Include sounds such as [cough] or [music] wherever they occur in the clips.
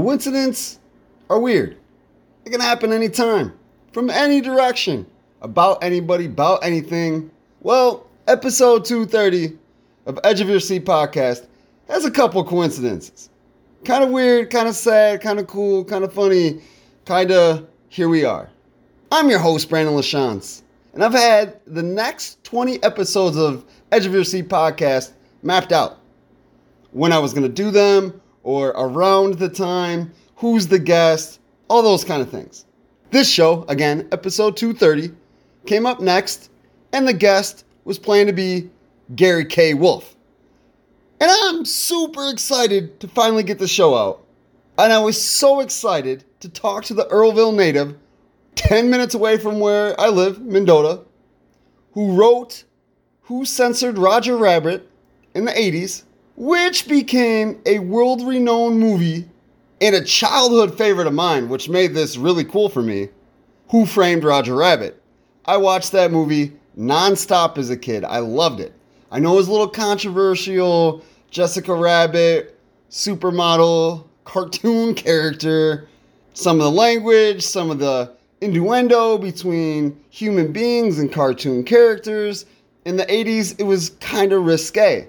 Coincidence are weird. It can happen anytime, from any direction, about anybody, about anything. Well, episode 230 of Edge of Your Seat podcast has a couple coincidences. Kind of weird, kind of sad, kind of cool, kind of funny, kind of here we are. I'm your host, Brandon LaChance, and I've had the next 20 episodes of Edge of Your Seat podcast mapped out. When I was going to do them, or around the time, who's the guest, all those kind of things. This show, again, episode 230, came up next, and the guest was planned to be Gary K. Wolf. And I'm super excited to finally get the show out. And I was so excited to talk to the Earlville native, 10 minutes away from where I live, Mendota, who wrote Who Censored Roger Rabbit in the 80s, which became a world renowned movie and a childhood favorite of mine, which made this really cool for me. Who Framed Roger Rabbit? I watched that movie nonstop as a kid. I loved it. I know it was a little controversial. Jessica Rabbit, supermodel, cartoon [laughs] character, some of the language, some of the innuendo between human beings and cartoon characters. In the 80s, it was kind of risque.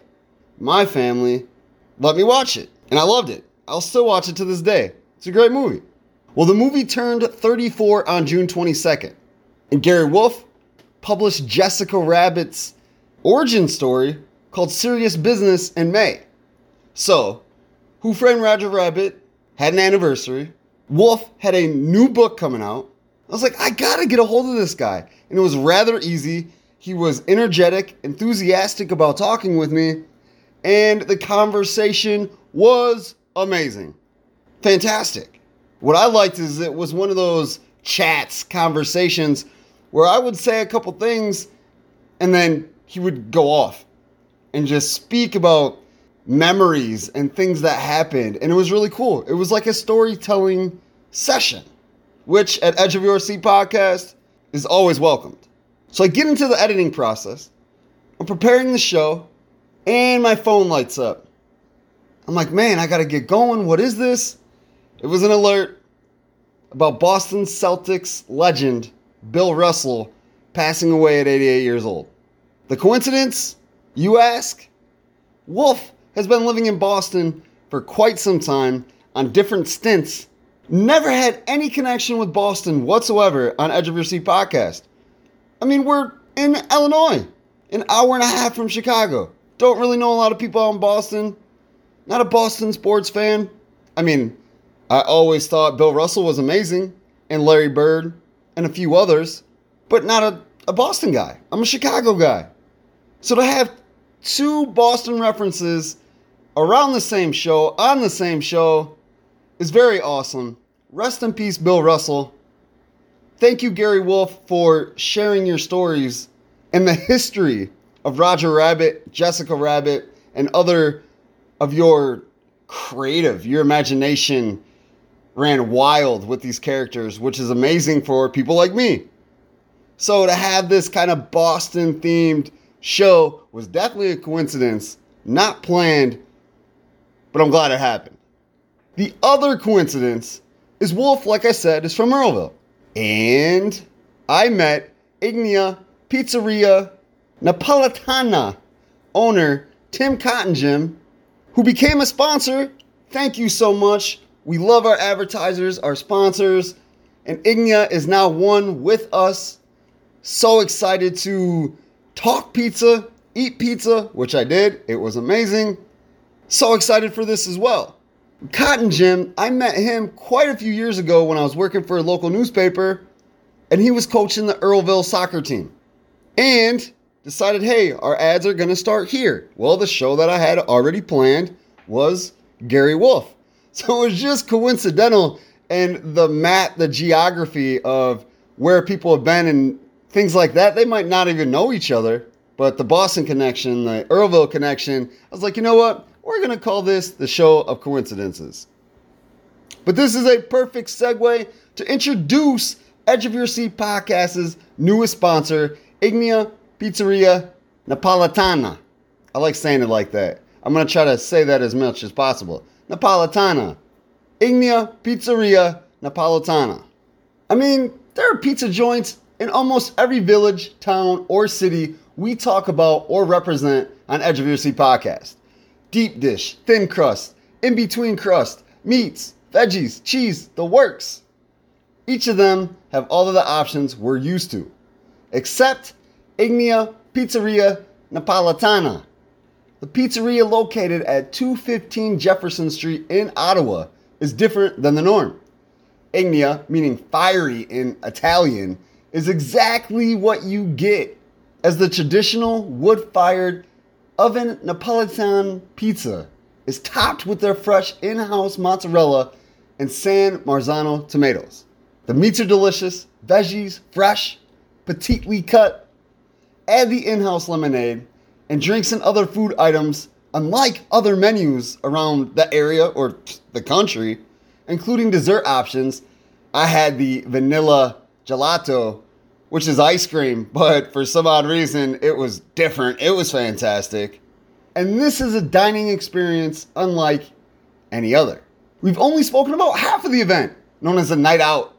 My family let me watch it, and I loved it. I'll still watch it to this day. It's a great movie. Well, the movie turned 34 on June 22nd, and Gary Wolf published Jessica Rabbit's origin story called Serious Business in May. So, Who Framed Roger Rabbit had an anniversary. Wolf had a new book coming out. I was like, I gotta get a hold of this guy. And it was rather easy. He was energetic, enthusiastic about talking with me, and the conversation was amazing. Fantastic. What I liked is it was one of those chats, conversations where I would say a couple things and then he would go off and just speak about memories and things that happened. And it was really cool. It was like a storytelling session, which at Edge of Your Seat podcast is always welcomed. So I get into the editing process. I'm preparing the show, and my phone lights up. I'm like, man, I gotta get going. What is this? It was an alert about Boston Celtics legend Bill Russell passing away at 88 years old. The coincidence? You ask? Wolf has been living in Boston for quite some time on different stints. Never had any connection with Boston whatsoever on Edge of Your Seat podcast. I mean, we're in Illinois, an hour and a half from Chicago. Don't really know a lot of people out in Boston. Not a Boston sports fan. I mean, I always thought Bill Russell was amazing, and Larry Bird, and a few others, but not a, a Boston guy. I'm a Chicago guy. So to have two Boston references around the same show, on the same show, is very awesome. Rest in peace, Bill Russell. Thank you, Gary Wolf, for sharing your stories and the history of Roger Rabbit, Jessica Rabbit, and other of your creative, your imagination ran wild with these characters, which is amazing for people like me. So to have this kind of Boston themed show was definitely a coincidence, not planned, but I'm glad it happened. The other coincidence is Wolf, like I said, is from Earlville. And I met Ignia Pizzeria Napolitana owner Tim Cottingem, who became a sponsor. Thank you so much. We love our advertisers, our sponsors, and Ignia is now one with us. So excited to talk pizza, eat pizza, which I did. It was amazing. So excited for this as well. Cottingem, I met him quite a few years ago when I was working for a local newspaper, and he was coaching the Earlville soccer team. And decided, hey, our ads are going to start here. Well, the show that I had already planned was Gary Wolf. [laughs] So it was just coincidental and the map, the geography of where people have been and things like that, they might not even know each other. But the Boston connection, the Earlville connection, I was like, you know what? We're going to call this the show of coincidences. But this is a perfect segue to introduce Edge of Your Seat Podcast's newest sponsor, Ignia Pizzeria Napolitana. I like saying it like that. I'm going to try to say that as much as possible. Napolitana. Ignia Pizzeria Napolitana. I mean, there are pizza joints in almost every village, town, or city we talk about or represent on Edge of Your Seat podcast. Deep dish, thin crust, in between crust, meats, veggies, cheese, the works. Each of them have all of the options we're used to, except Ignia Pizzeria Napolitana. The pizzeria located at 215 Jefferson Street in Ottawa is different than the norm. Ignia, meaning fiery in Italian, is exactly what you get as the traditional wood fired oven Napolitan pizza is topped with their fresh in house mozzarella and San Marzano tomatoes. The meats are delicious, veggies fresh, petitely cut. Add the in house lemonade and drinks and other food items, unlike other menus around the area or the country, including dessert options. I had the vanilla gelato, which is ice cream, but for some odd reason, it was different. It was fantastic. And this is a dining experience unlike any other. We've only spoken about half of the event, known as a night out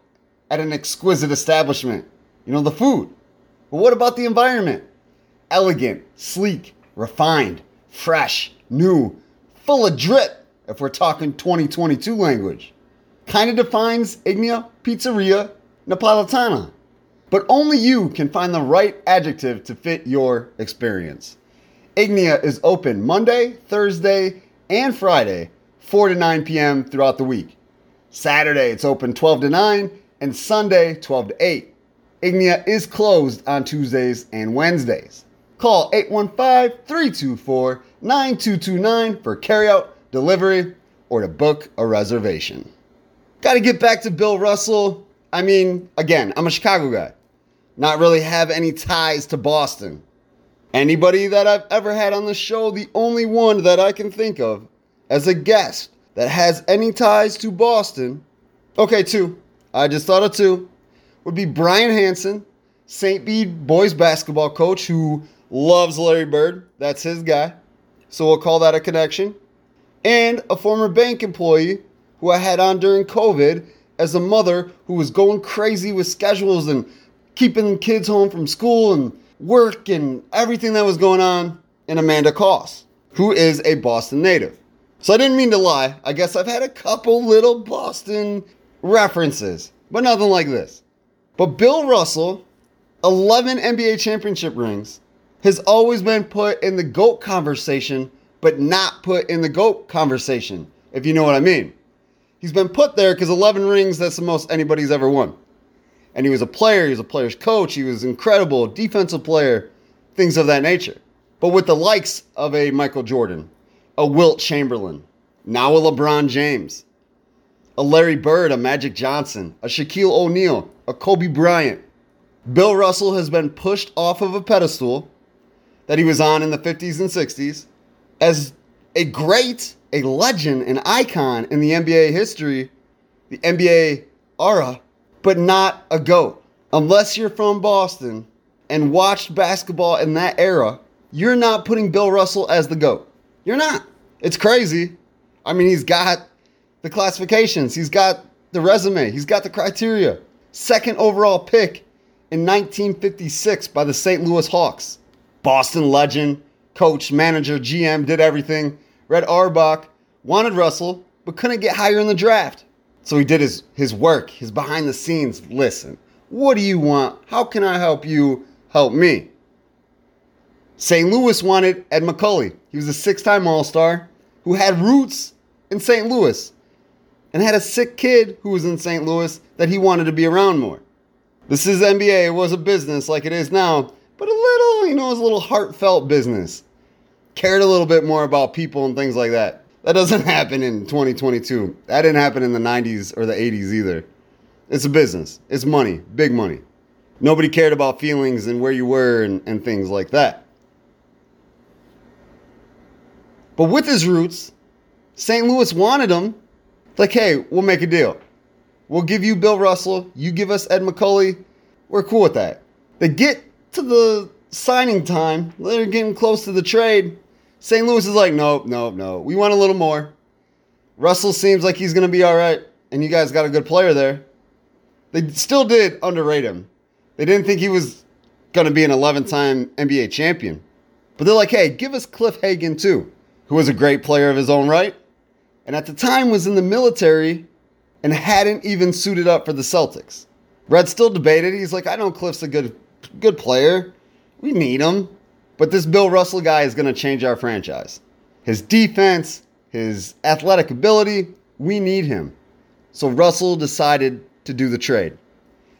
at an exquisite establishment. You know, the food. But what about the environment? Elegant, sleek, refined, fresh, new, full of drip, if we're talking 2022 language. Kind of defines Ignia Pizzeria Napolitana. But only you can find the right adjective to fit your experience. Ignia is open Monday, Thursday, and Friday, 4 to 9 p.m. throughout the week. Saturday, it's open 12 to 9, and Sunday, 12 to 8. Ignia is closed on Tuesdays and Wednesdays. Call 815 324 9229 for carryout, delivery, or to book a reservation. Got to get back to Bill Russell. I mean, again, I'm a Chicago guy. Not really have any ties to Boston. Anybody that I've ever had on the show, the only one that I can think of as a guest that has any ties to Boston. Okay, two. I just thought of two. Would be Brian Hanson, St. Bede boys basketball coach who loves Larry Bird. That's his guy. So we'll call that a connection. And a former bank employee who I had on during COVID as a mother who was going crazy with schedules and keeping kids home from school and work and everything that was going on, and Amanda Koss, who is a Boston native. So I didn't mean to lie. I guess I've had a couple little Boston references, but nothing like this. But Bill Russell, 11 NBA championship rings, has always been put in the GOAT conversation, but not put in the GOAT conversation, if you know what I mean. He's been put there because 11 rings, that's the most anybody's ever won. And he was a player, he was a player's coach, he was incredible, defensive player, things of that nature. But with the likes of a Michael Jordan, a Wilt Chamberlain, now a LeBron James, a Larry Bird, a Magic Johnson, a Shaquille O'Neal, a Kobe Bryant, Bill Russell has been pushed off of a pedestal that he was on in the 50s and 60s as a great, a legend, an icon in the NBA history, the NBA era, but not a GOAT. Unless you're from Boston and watched basketball in that era, you're not putting Bill Russell as the GOAT. You're not. It's crazy. I mean, he's got the classifications, he's got the resume, he's got the criteria. Second overall pick in 1956 by the St. Louis Hawks. Boston legend, coach, manager, GM, did everything. Red Auerbach wanted Russell, but couldn't get higher in the draft. So he did his, his work, his behind the scenes. Listen, what do you want? How can I help you help me? St. Louis wanted Ed Macauley. He was a six time All Star who had roots in St. Louis and had a sick kid who was in St. Louis that he wanted to be around more. This is NBA. It was a business like it is now, but a little, you know, it was a little heartfelt business. Cared a little bit more about people and things like that. That doesn't [laughs] happen in 2022. That didn't happen in the 90s or the 80s either. It's a business, it's money, big money. Nobody cared about feelings and where you were and, and things like that. But with his roots, St. Louis wanted him. Like, hey, we'll make a deal. We'll give you Bill Russell. You give us Ed Macauley. We're cool with that. They get to the signing time. They're getting close to the trade. St. Louis is like, nope, nope, no. We want a little more. Russell seems like he's going to be all right, and you guys got a good player there. They still did underrate him. They didn't think he was going to be an 11 time NBA champion. But they're like, hey, give us Cliff Hagan too, who was a great player of his own right, and at the time was in the military and hadn't even suited up for the Celtics. Red still debated. He's like, I know Cliff's a good good player. We need him. But this Bill Russell guy is going to change our franchise. His defense, his athletic ability, we need him. So Russell decided to do the trade.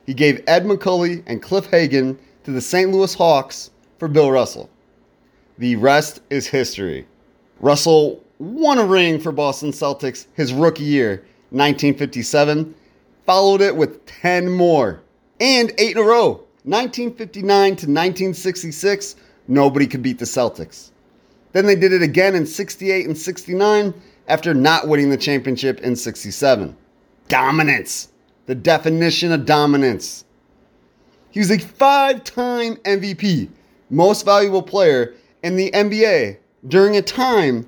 He gave Ed Macauley and Cliff Hagan to the St. Louis Hawks for Bill Russell. The rest is history. Russell won a ring for Boston Celtics his rookie year, 1957, followed it with 10 more, and eight in a row. 1959 to 1966, nobody could beat the Celtics. Then they did it again in 68 and 69 after not winning the championship in 67. Dominance. The definition of dominance. He was a five time MVP, most valuable player in the NBA during a time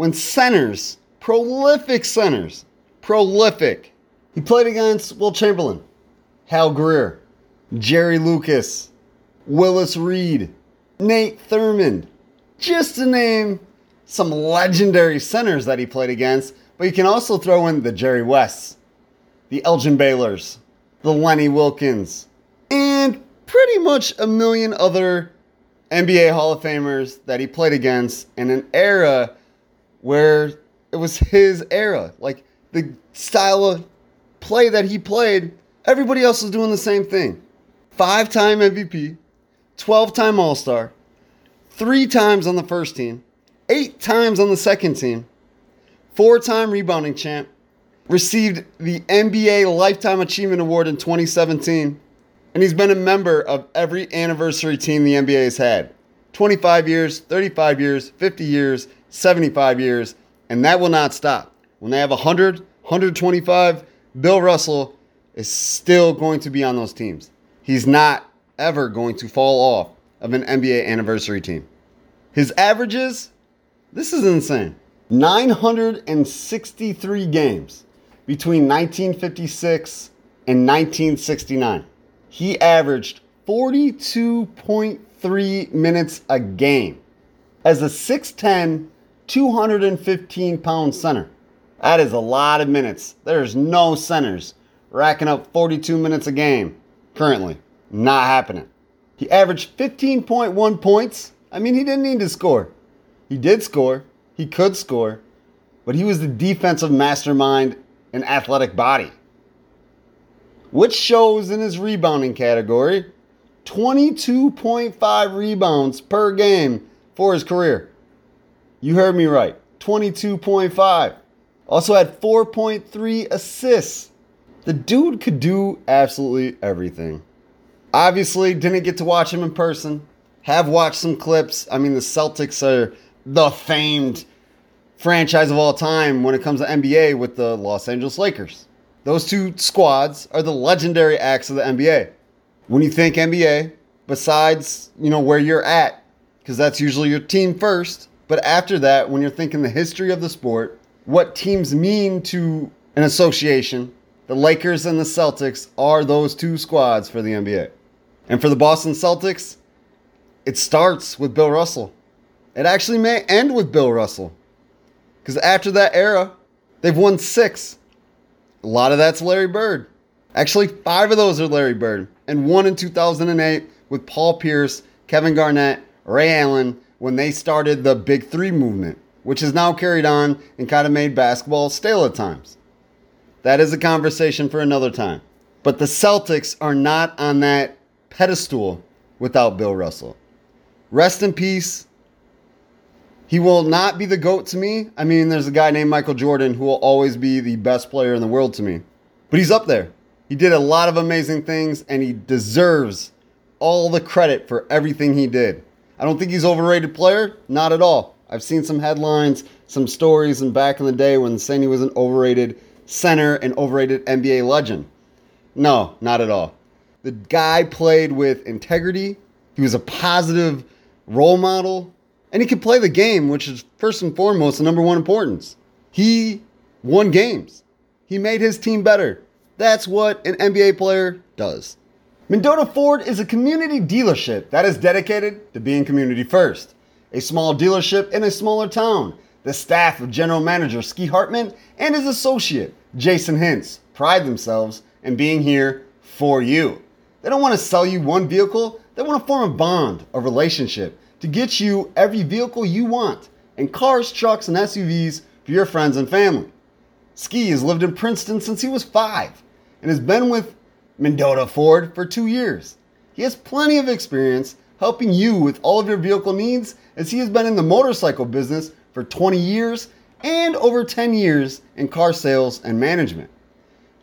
when centers, prolific centers, prolific, he played against Wilt Chamberlain, Hal Greer, Jerry Lucas, Willis Reed, Nate Thurmond, just to name some legendary centers that he played against. But you can also throw in the Jerry Wests, the Elgin Baylors, the Lenny Wilkens, and pretty much a million other NBA Hall of Famers that he played against in an era where it was his era. Like the style of play that he played, everybody else was doing the same thing. Five time MVP, 12 time All Star, three times on the first team, eight times on the second team, four time rebounding champ, received the NBA Lifetime Achievement Award in 2017 and he's been a member of every anniversary team the NBA has had 25 years, 35 years, 50 years, 75 years, and that will not stop. When they have 100, 125, Bill Russell is still going to be on those teams. He's not ever going to fall off of an NBA anniversary team. His averages, this is insane 963 games between 1956 and 1969 he averaged 42.3 minutes a game as a 6'10, 215 pound center. That is a lot of minutes. There's no centers racking up 42 minutes a game currently. Not happening. He averaged 15.1 points. I mean, he didn't need to score. He did score, he could score, but he was the defensive mastermind and athletic body which shows in his rebounding category 22.5 rebounds per game for his career. You heard me right 22.5. Also had 4.3 assists. The dude could do absolutely everything. Obviously, didn't get to watch him in person. Have watched some clips. I mean, the Celtics are the famed franchise of all time when it comes to NBA with the Los Angeles Lakers. Those two squads are the legendary acts of the NBA. When you think NBA, besides, you know, where you're at, because that's usually your team first, but after that, when you're thinking the history of the sport, what teams mean to an association, the Lakers and the Celtics are those two squads for the NBA. And for the Boston Celtics, it starts with Bill Russell. It actually may end with Bill Russell. Because after that era, they've won six a lot of that's Larry Bird. Actually, five of those are Larry Bird, and one in 2008 with Paul Pierce, Kevin Garnett, Ray Allen when they started the Big Three movement, which is now carried on and kind of made basketball stale at times. That is a conversation for another time. But the Celtics are not on that pedestal without Bill Russell. Rest in peace, he will not be the GOAT to me. I mean, there's a guy named Michael Jordan who will always be the best player in the world to me. But he's up there. He did a lot of amazing things and he deserves all the credit for everything he did. I don't think he's overrated player, not at all. I've seen some headlines, some stories and back in the day when he was an overrated center and overrated NBA legend. No, not at all. The guy played with integrity. He was a positive role model and he could play the game, which is first and foremost the number one importance. He won games. He made his team better. That's what an NBA player does. Mendota Ford is a community dealership that is dedicated to being community first. A small dealership in a smaller town. The staff of General Manager Ski Hartman and his associate, Jason Hintz, pride themselves in being here for you. They don't want to sell you one vehicle, they want to form a bond, a relationship, to get you every vehicle you want, and cars, trucks, and SUVs for your friends and family. Ski has lived in Princeton since he was five and has been with Mendota Ford for two years. He has plenty of experience helping you with all of your vehicle needs as he has been in the motorcycle business for 20 years and over 10 years in car sales and management.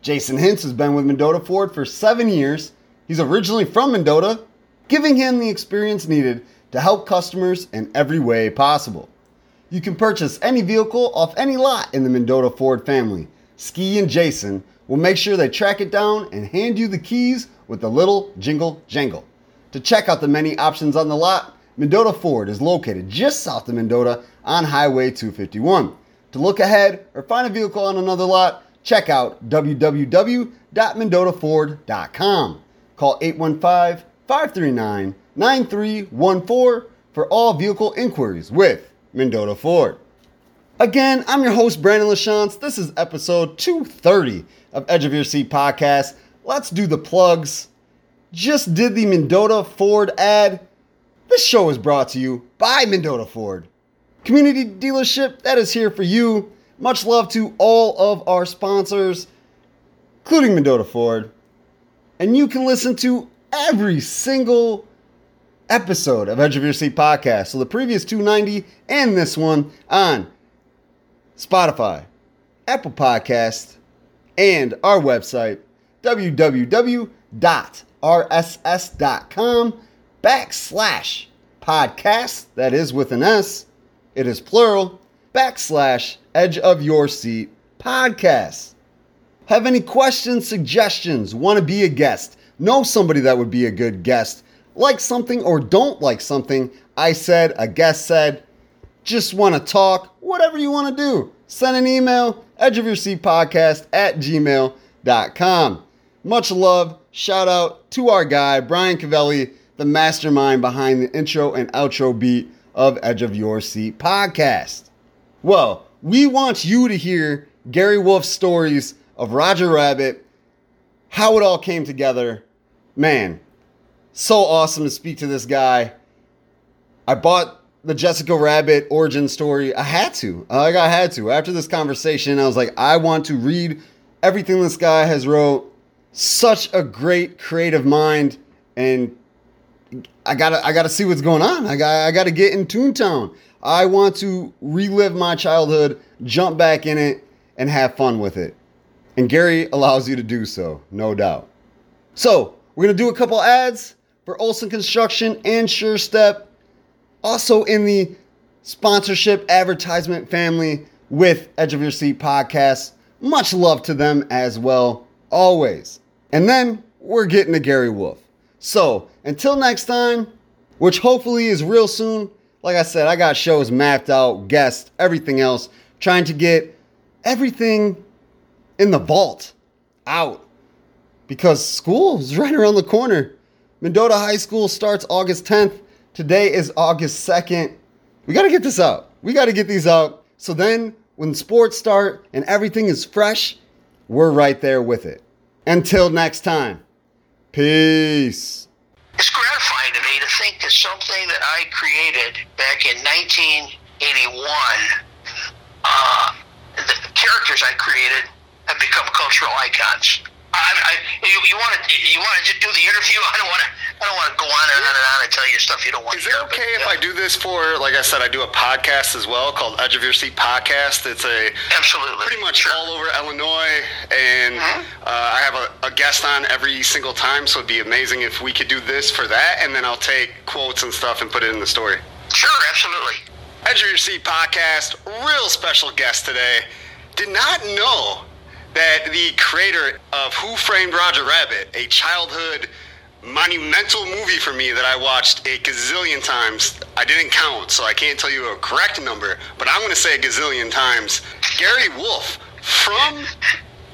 Jason Hintz has been with Mendota Ford for seven years. He's originally from Mendota, giving him the experience needed to help customers in every way possible. You can purchase any vehicle off any lot in the Mendota Ford family. Ski and Jason will make sure they track it down and hand you the keys with a little jingle jangle. To check out the many options on the lot, Mendota Ford is located just south of Mendota on Highway 251. To look ahead or find a vehicle on another lot, check out www.mendotaford.com. Call 815 539 9314 for all vehicle inquiries with Mendota Ford. Again, I'm your host, Brandon LaChance. This is episode 230 of Edge of Your Seat podcast. Let's do the plugs. Just did the Mendota Ford ad. This show is brought to you by Mendota Ford, community dealership that is here for you. Much love to all of our sponsors, including Mendota Ford. And you can listen to every single episode of Edge of Your Seat podcast. So the previous 290 and this one on Spotify, Apple Podcast, and our website, www.rss.com backslash podcast. That is with an S. It is plural. Backslash edge of your seat podcast. Have any questions, suggestions, want to be a guest, know somebody that would be a good guest, like something or don't like something I said, a guest said, just want to talk, whatever you want to do, send an email, edge of your seat podcast at gmail.com. Much love. Shout out to our guy, Brian Cavelli, the mastermind behind the intro and outro beat of Edge of Your Seat podcast. Well, we want you to hear Gary Wolf's stories of Roger Rabbit, how it all came together. Man, so awesome to speak to this guy. I bought the Jessica Rabbit origin story. I had to. Like I had to. After this conversation, I was like, I want to read everything this guy has wrote. Such a great creative mind, and I gotta I gotta see what's going on. I got I gotta get in Toontown. I want to relive my childhood, jump back in it, and have fun with it. And Gary allows you to do so, no doubt. So we're gonna do a couple ads for Olson Construction and Sure Step also in the sponsorship advertisement family with Edge of Your Seat podcast. Much love to them as well, always. And then we're getting to Gary Wolf. So until next time, which hopefully is real soon, like I said, I got shows mapped out, guests, everything else, trying to get everything in the vault out because school is [laughs] right around the corner. Mendota High School starts August 10th. Today is August 2nd. We got to get this out. We got to get these out. So then, when sports start and everything is fresh, we're right there with it. Until next time, peace. It's gratifying to me to think that something that I created back in 1981, uh, the characters I created have become cultural icons. I, I, you, want to you want to do the interview? [laughs] I don't want to I don't want to go on and on and on and tell you stuff you don't want Is to it hear. okay but, if yeah. I do this for, like I said, I do a podcast as well called Edge of Your Seat Podcast. It's a Absolutely. pretty much Sure. all over Illinois, and Mhm. uh, I have a, a guest on every single time. So it'd be amazing if we could do this for that, and then I'll take quotes and stuff and put it in the story. Sure, absolutely. Edge of Your Seat Podcast, real special guest today. Did not know that the creator of Who Framed Roger Rabbit, a childhood monumental movie for me that I watched a gazillion times. I didn't count, so I can't tell you a correct number, but I'm going to say a gazillion times. Gary Wolf from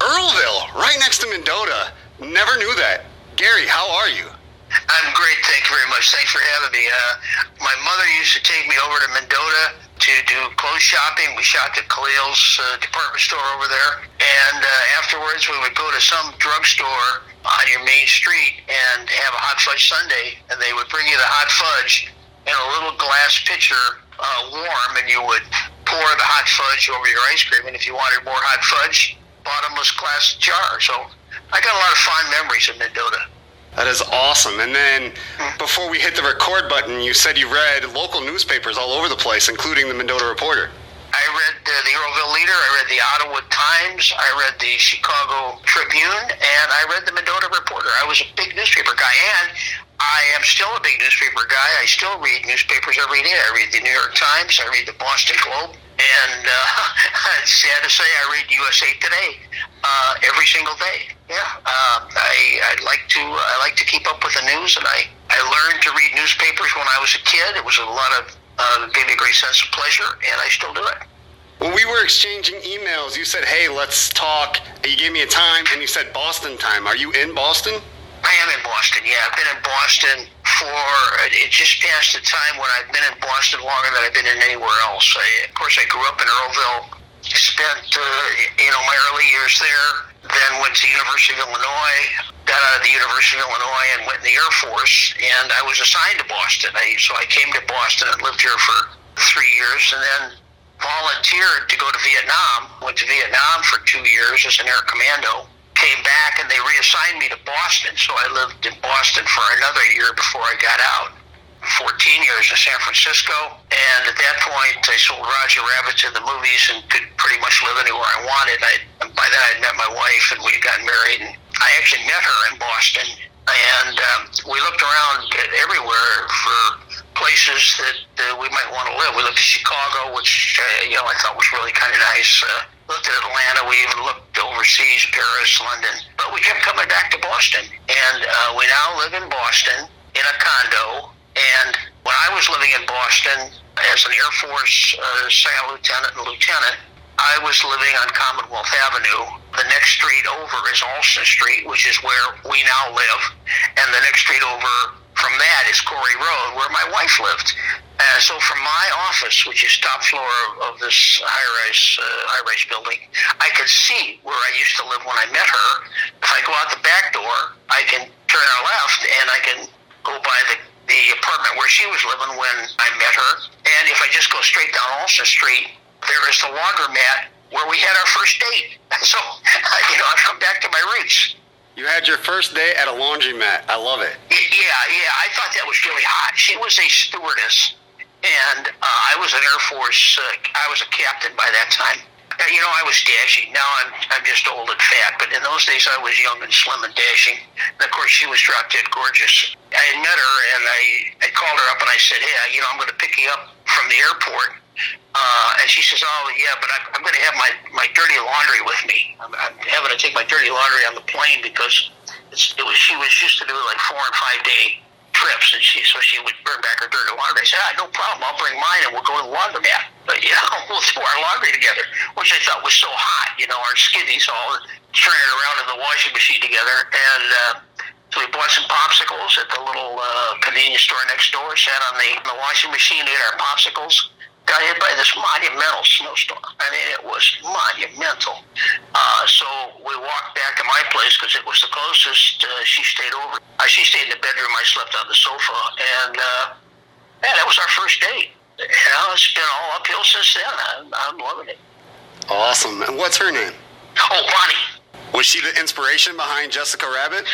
Earlville, right next to Mendota. Never knew that. Gary, how are you? I'm great. Thank you very much. Thanks for having me. Uh, my mother used to take me over to Mendota to do clothes shopping. We shopped at Khalil's uh, department store over there. And uh, afterwards, we would go to some drugstore on your main street and have a hot fudge sundae. And they would bring you the hot fudge in a little glass pitcher, uh, warm, and you would pour the hot fudge over your ice cream. And if you wanted more hot fudge, bottomless glass jar. So I got a lot of fond memories of Mendota. That is awesome. And then before we hit the record button, you said you read local newspapers all over the place, including the Mendota Reporter. I read the Earlville Leader, I read the Ottawa Times, I read the Chicago Tribune, and I read the Mendota Reporter. I was a big newspaper guy, and I am still a big newspaper guy. I still read newspapers every day. I read the New York Times, I read the Boston Globe, and uh, [laughs] it's sad to say I read USA Today uh, every single day. Yeah, uh, I I like to I like to keep up with the news, and I I learned to read newspapers when I was a kid. It was a lot of uh, gave me a great sense of pleasure, and I still do it. When we were exchanging emails, you said, hey, let's talk. You gave me a time, and you said Boston time. Are you in Boston? I am in Boston. Yeah, I've been in Boston for it just passed the time when I've been in Boston longer than I've been in anywhere else. I, of course, I grew up in Earlville. Spent uh, you know my early years there. Then went to University of Illinois. Got out of the University of Illinois and went in the Air Force. And I was assigned to Boston. I, so I came to Boston and lived here for three years, and then volunteered to go to Vietnam. Went to Vietnam for two years as an air commando came back and they reassigned me to Boston. So I lived in Boston for another year before I got out. 14 years in San Francisco. And at that point, I sold Roger Rabbit to the movies and could pretty much live anywhere I wanted. I, by then, I'd met my wife and we had gotten married. And I actually met her in Boston. And um, we looked around everywhere for places that uh, we might want to live. We looked at Chicago, which uh, you know I thought was really kind of nice. Uh, looked at Atlanta. Overseas, Paris, London. But we kept coming back to Boston, and uh, we now live in Boston in a condo. And when I was living in Boston as an Air Force uh, second lieutenant and lieutenant, I was living on Commonwealth Avenue. The next street over is Allston Street, which is where we now live, and the next street over from that is Corey Road, where my wife lived. Uh, so from my office, which is top floor of, of this high-rise uh, high-rise building, I can see where I used to live when I met her. If I go out the back door, I can turn our left and I can go by the the apartment where she was living when I met her. And if I just go straight down Allston Street, there is the laundromat where we had our first date. [laughs] So, [laughs] you know, I've come back to my roots. You had your first day at a laundromat. I love it. Yeah, yeah, I thought that was really hot. She was a stewardess, and uh, I was an Air Force. Uh, I was a captain by that time. Uh, you know, I was dashing. Now I'm I'm just old and fat, but in those days I was young and slim and dashing. And of course, she was drop dead gorgeous. I had met her, and I I called her up and I said, Hey, you know, I'm going to pick you up from the airport. Uh, and she says, "Oh yeah, but I'm, I'm going to have my, my dirty laundry with me. I'm, I'm having to take my dirty laundry on the plane because it's, it was she was used to do like four and five day trips, and she so she would bring back her dirty laundry. I said, ah, "No problem, I'll bring mine, and we'll go to the laundromat. But you know, [laughs] we'll do our laundry together," which I thought was so hot. You know, our skivvies all turning around in the washing machine together, and. Uh, so we bought some popsicles at the little uh, convenience store next door. Sat on the, the washing machine, ate our popsicles got hit by this monumental snowstorm. I mean, it was monumental. Uh, so we walked back to my place because it was the closest. Uh, she stayed over. Uh, she stayed in the bedroom. I slept on the sofa, and uh, yeah, that was our first date. You know, it's been all uphill since then. I'm, I'm loving it. Awesome. And what's her name? Oh, Bonnie. Was she the inspiration behind Jessica Rabbit?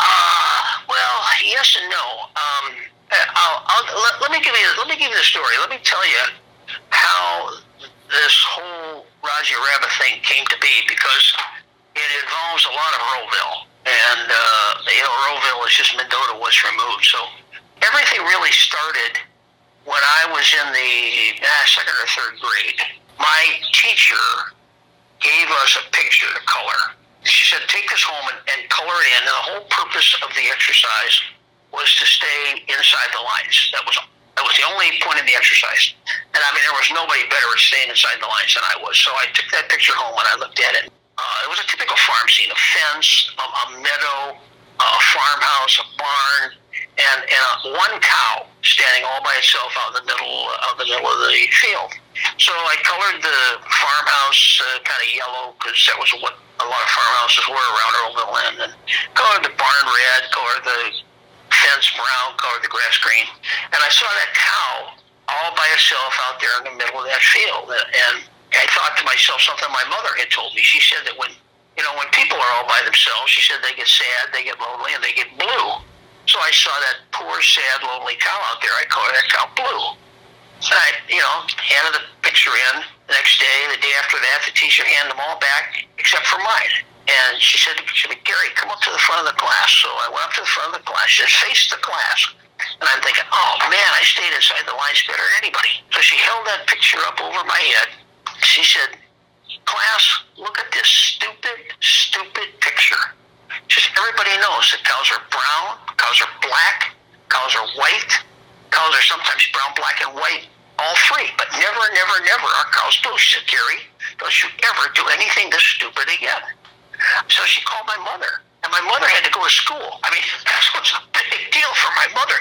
Uh, well, yes and no. Um, I'll, I'll, let, let me give you let me give you the story. Let me tell you how this whole Roger Rabbit thing came to be because it involves a lot of Earlville, and uh, you know Earlville is just Mendota was removed. So everything really started when I was in the uh, second or third grade. My teacher gave us a picture to color. She said, "Take this home and, and color it in." And the whole purpose of the exercise was to stay inside the lines. That was. That was the only point of the exercise. And I mean, there was nobody better at staying inside the lines than I was. So I took that picture home and I looked at it. Uh, it was a typical farm scene: a fence, a, a meadow, a farmhouse, a barn, and, and a, one cow standing all by itself out in the middle of the middle of the field. So I colored the farmhouse uh, kind of yellow because that was what a lot of farmhouses were around Earlville Land, and colored the barn red, colored the fence brown, colored the grass green, and I saw that cow all by herself out there in the middle of that field, and I thought to myself something my mother had told me. She said that when you know when people are all by themselves, she said they get sad, they get lonely, and they get blue. So I saw that poor, sad, lonely cow out there. I called that cow Blue. So I, you know, handed the picture in. The next day, the day after that, the teacher handed them all back except for mine. And she said, she said, Gary, come up to the front of the class. So I went up to the front of the class. She said, face the class. And I'm thinking, oh man, I stayed inside the lines better than anybody. So she held that picture up over my head. She said, class, look at this stupid, stupid picture. She said, everybody knows that cows are brown, cows are black, cows are white, cows are sometimes brown, black, and white, all three. But never, never, never are cows blue. She said, Gary, don't you ever do anything this stupid again. So she called my mother. And my mother had to go to school. I mean, [laughs] that was a big deal for my mother.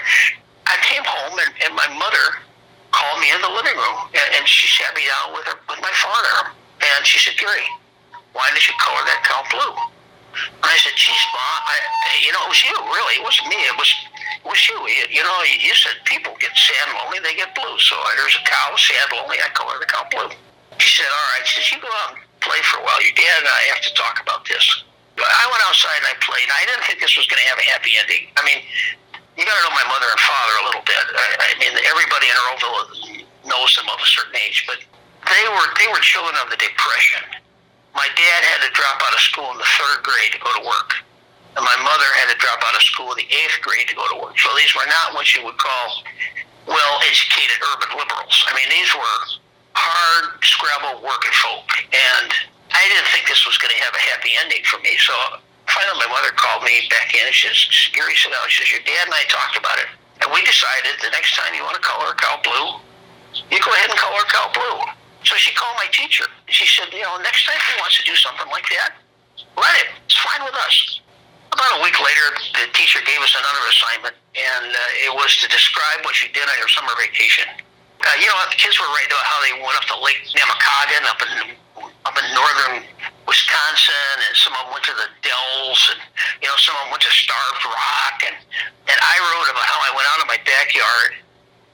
I came home and, and my mother called me in the living room and, and she sat me down with her with my father and she said, Gary, why did you color that cow blue? And I said, geez, Ma, I, you know, it was you, really. It wasn't me. It was, it was you. You, you know, you said people get sad lonely, they get blue. So there's a cow, sad lonely, I color the cow blue. She said, all right. She says, you go out play for a while. Your dad and I have to talk about this. I went outside and I played. I didn't think this was going to have a happy ending. I mean, you got to know my mother and father a little bit. I, I mean, everybody in Earlville knows them of a certain age, but they were they were children of the Depression. My dad had to drop out of school in the third grade to go to work, and my mother had to drop out of school in the eighth grade to go to work. So these were not what you would call well-educated urban liberals. I mean, these were hard scrabble working folk, and I didn't think this was going to have a happy ending for me. So finally, my mother called me back in and she says, Gary, down. She says, your dad and I talked about it, and we decided the next time you want to color a cow blue, you go ahead and color a cow blue. So she called my teacher. She said, you know, next time he wants to do something like that, let it. It's fine with us. About a week later, the teacher gave us another assignment, and uh, it was to describe what you did on your summer vacation. Uh, you know, the kids were writing about how they went up to Lake Namakagon up in up in northern Wisconsin, and some of them went to the Dells, and you know, some of them went to Starved Rock, and and I wrote about how I went out in my backyard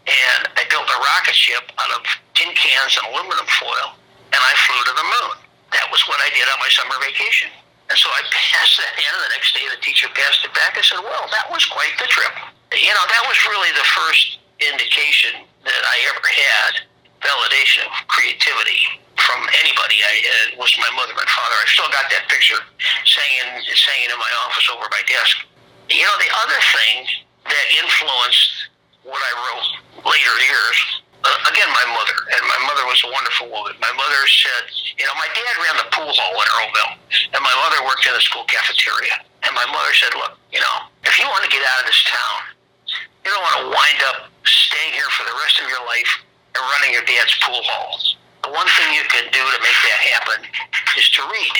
and I built a rocket ship out of tin cans and aluminum foil, and I flew to the moon. That was what I did on my summer vacation. And so I [laughs] passed that in, and the next day the teacher passed it back. I said, well, that was quite the trip. You know, that was really the first indication that I ever had validation of creativity from anybody. I, it was my mother and father. I still got that picture hanging, hanging in my office over my desk. You know, the other thing that influenced what I wrote later years, uh, again, my mother, and my mother was a wonderful woman. My mother said, you know, my dad ran the pool hall in Earlville, and my mother worked in the school cafeteria. And my mother said, look, you know, if you want to get out of this town, you don't want to wind up staying here for the rest of your life and running your dad's pool halls. The one thing you can do to make that happen is to read.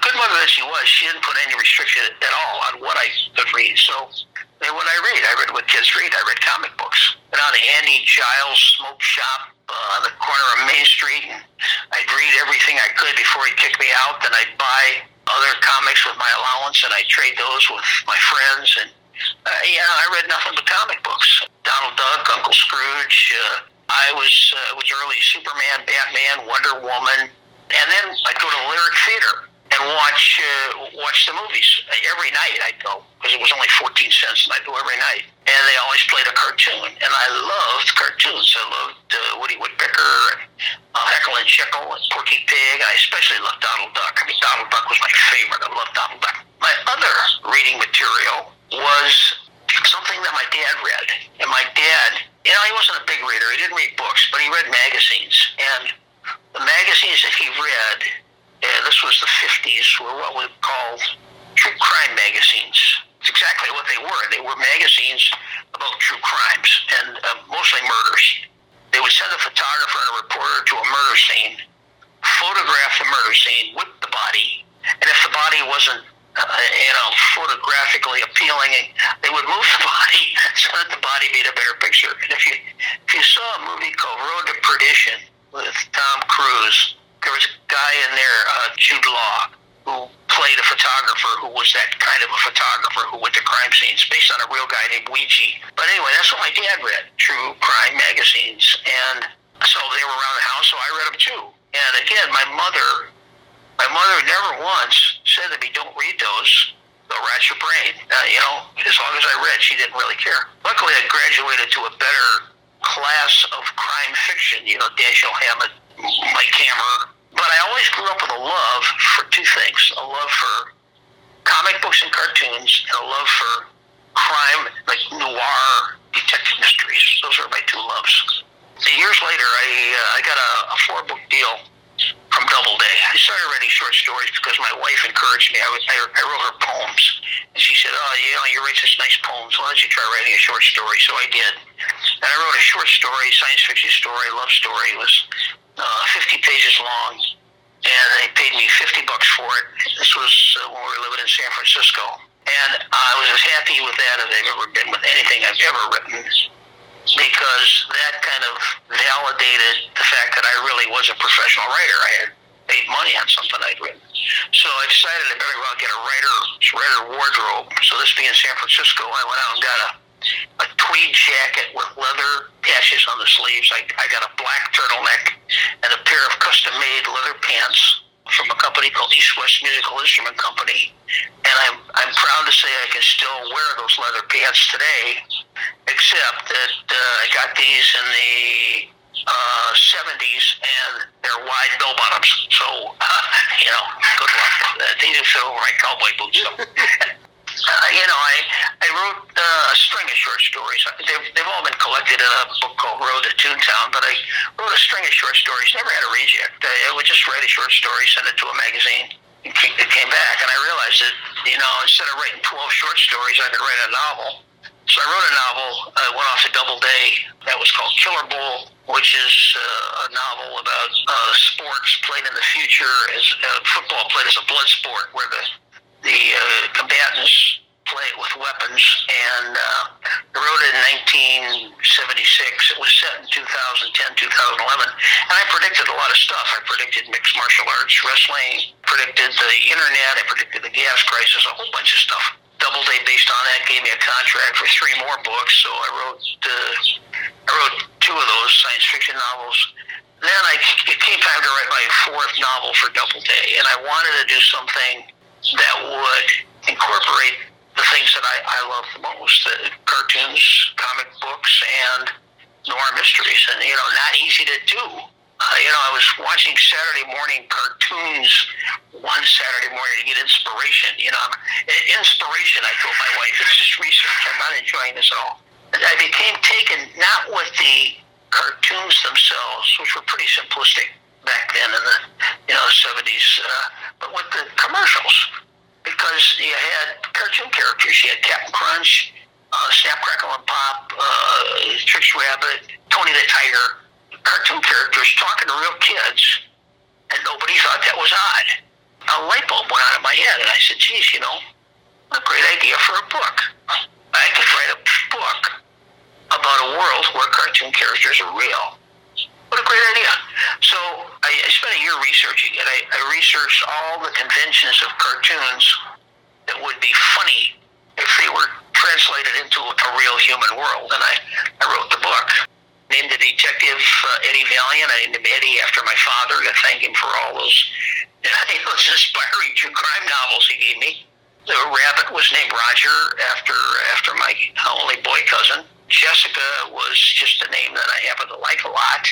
Good mother that she was, she didn't put any restriction at all on what I could read. So and what I read, I read what kids read. I read comic books. Went out to Andy Giles Smoke Shop uh, on the corner of Main Street, and I'd read everything I could before he kicked me out. Then I'd buy other comics with my allowance, and I'd trade those with my friends. And uh, yeah, I read nothing but comic books. Donald Duck, Uncle Scrooge. Uh, I was uh, was early Superman, Batman, Wonder Woman, and then I'd go to Lyric Theater and watch uh, watch the movies every night. I'd go because it was only fourteen cents, and I'd go every night. And they always played a cartoon, and I loved cartoons. I loved uh, Woody Woodpecker and uh, Heckle and Jeckle and Porky Pig. I especially loved Donald Duck. I mean, Donald Duck was my favorite. I loved Donald Duck. My other reading material was something that my dad read, and my dad, you know, he wasn't a big reader. He didn't read books, but he read magazines, and the magazines that he read yeah, this was the 50s, were what we called true crime magazines. It's exactly what they were. They were magazines about true crimes, and uh, mostly murders. They would send a photographer and a reporter to a murder scene, photograph the murder scene with the body, and if the body wasn't uh, you know, photographically appealing. And they would move the [laughs] body so that the body made a better picture. And if you if you saw a movie called Road to Perdition with Tom Cruise, there was a guy in there, uh, Jude Law, who played a photographer who was that kind of a photographer who went to crime scenes based on a real guy named Weegee. But anyway, that's what my dad read, true crime magazines. And so they were around the house, so I read them too. And again, my mother my mother never once said to me, "Don't read those; they'll rat your brain." Uh, you know, as long as I read, she didn't really care. Luckily, I graduated to a better class of crime fiction. You know, Dashiell Hammett, Mike Hammer. But I always grew up with a love for two things: a love for comic books and cartoons, and a love for crime, like noir detective mysteries. Those are my two loves. Years later, I uh, I got a, a four book deal from Doubleday. I started writing short stories because my wife encouraged me. I, was, I, I wrote her poems. And she said, oh, you know, you write such nice poems. Why don't you try writing a short story? So I did. And I wrote a short story, science fiction story, love story. It was uh, 50 pages long. And they paid me 50 bucks for it. This was uh, when we were living in San Francisco. And I was as happy with that as I've ever been with anything I've ever written because that kind of validated the fact that I really was a professional writer. I had made money on something I'd written. So I decided I better go out and get a writer writer wardrobe. So this being San Francisco, I went out and got a a tweed jacket with leather patches on the sleeves. I, I got a black turtleneck and a pair of custom made leather pants from a company called East West Musical Instrument Company. And I'm, I'm proud to say I can still wear those leather pants today, except that uh, I got these in the uh, 70s and they're wide bell bottoms. So, uh, [laughs] you know, good luck. Uh, didn't fit over my cowboy boots. So. [laughs] Uh, you know, I I wrote uh, a string of short stories. They've, they've all been collected in a book called Road to Toontown, but I wrote a string of short stories. Never had a reject. I, I would just write a short story, send it to a magazine. And it came back, and I realized that you know instead of writing 12 short stories, I could write a novel. So I wrote a novel. I went off to Doubleday. That was called Killer Bowl, which is uh, a novel about uh, sports played in the future as uh, football played as a blood sport, where the the uh, combatants play it with weapons. And uh, I wrote it in 1976. It was set in 2010, 2011. And I predicted a lot of stuff. I predicted mixed martial arts, wrestling, predicted the internet, I predicted the gas crisis, a whole bunch of stuff. Doubleday, based on that, gave me a contract for three more books. So I wrote uh, I wrote two of those science fiction novels. Then I, it came time to write my fourth novel for Doubleday, and I wanted to do something that would incorporate the things that I, I love the most the cartoons, comic books, and noir mysteries. And, you know, not easy to do. Uh, you know, I was watching Saturday morning cartoons one Saturday morning to get inspiration. You know, inspiration, I told my wife, it's just research. I'm not enjoying this at all. I became taken not with the cartoons themselves, which were pretty simplistic back then in the you know the seventies, uh, but with the commercials because you had cartoon characters. You had Captain Crunch, uh, Snap Crackle and Pop, uh, Trix Rabbit, Tony the Tiger, cartoon characters talking to real kids, and nobody thought that was odd. A light bulb went on in my head, and I said, "Geez, you know, a great idea for a book. I could write a book about a world where cartoon characters are real." What a great idea. So I, I spent a year researching it. I, I researched all the conventions of cartoons that would be funny if they were translated into a real human world. And I, I wrote the book. Named the detective uh, Eddie Valiant. I named him Eddie after my father to thank him for all those, [laughs] those inspiring true crime novels he gave me. The rabbit was named Roger after after my only boy cousin. Jessica was just a name that I happen to like a lot.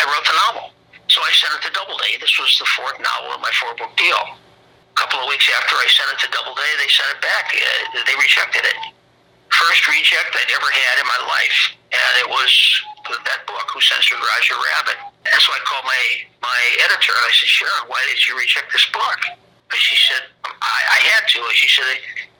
I wrote the novel. So I sent it to Doubleday. This was the fourth novel in my four book deal. Couple of weeks after I sent it to Doubleday, they sent it back. Uh, they rejected it. First reject I'd ever had in my life. And it was that book, Who Censored Roger Rabbit. And so I called my, my editor and I said, Sharon, why did you reject this book? And she said, I, I had to. And she said,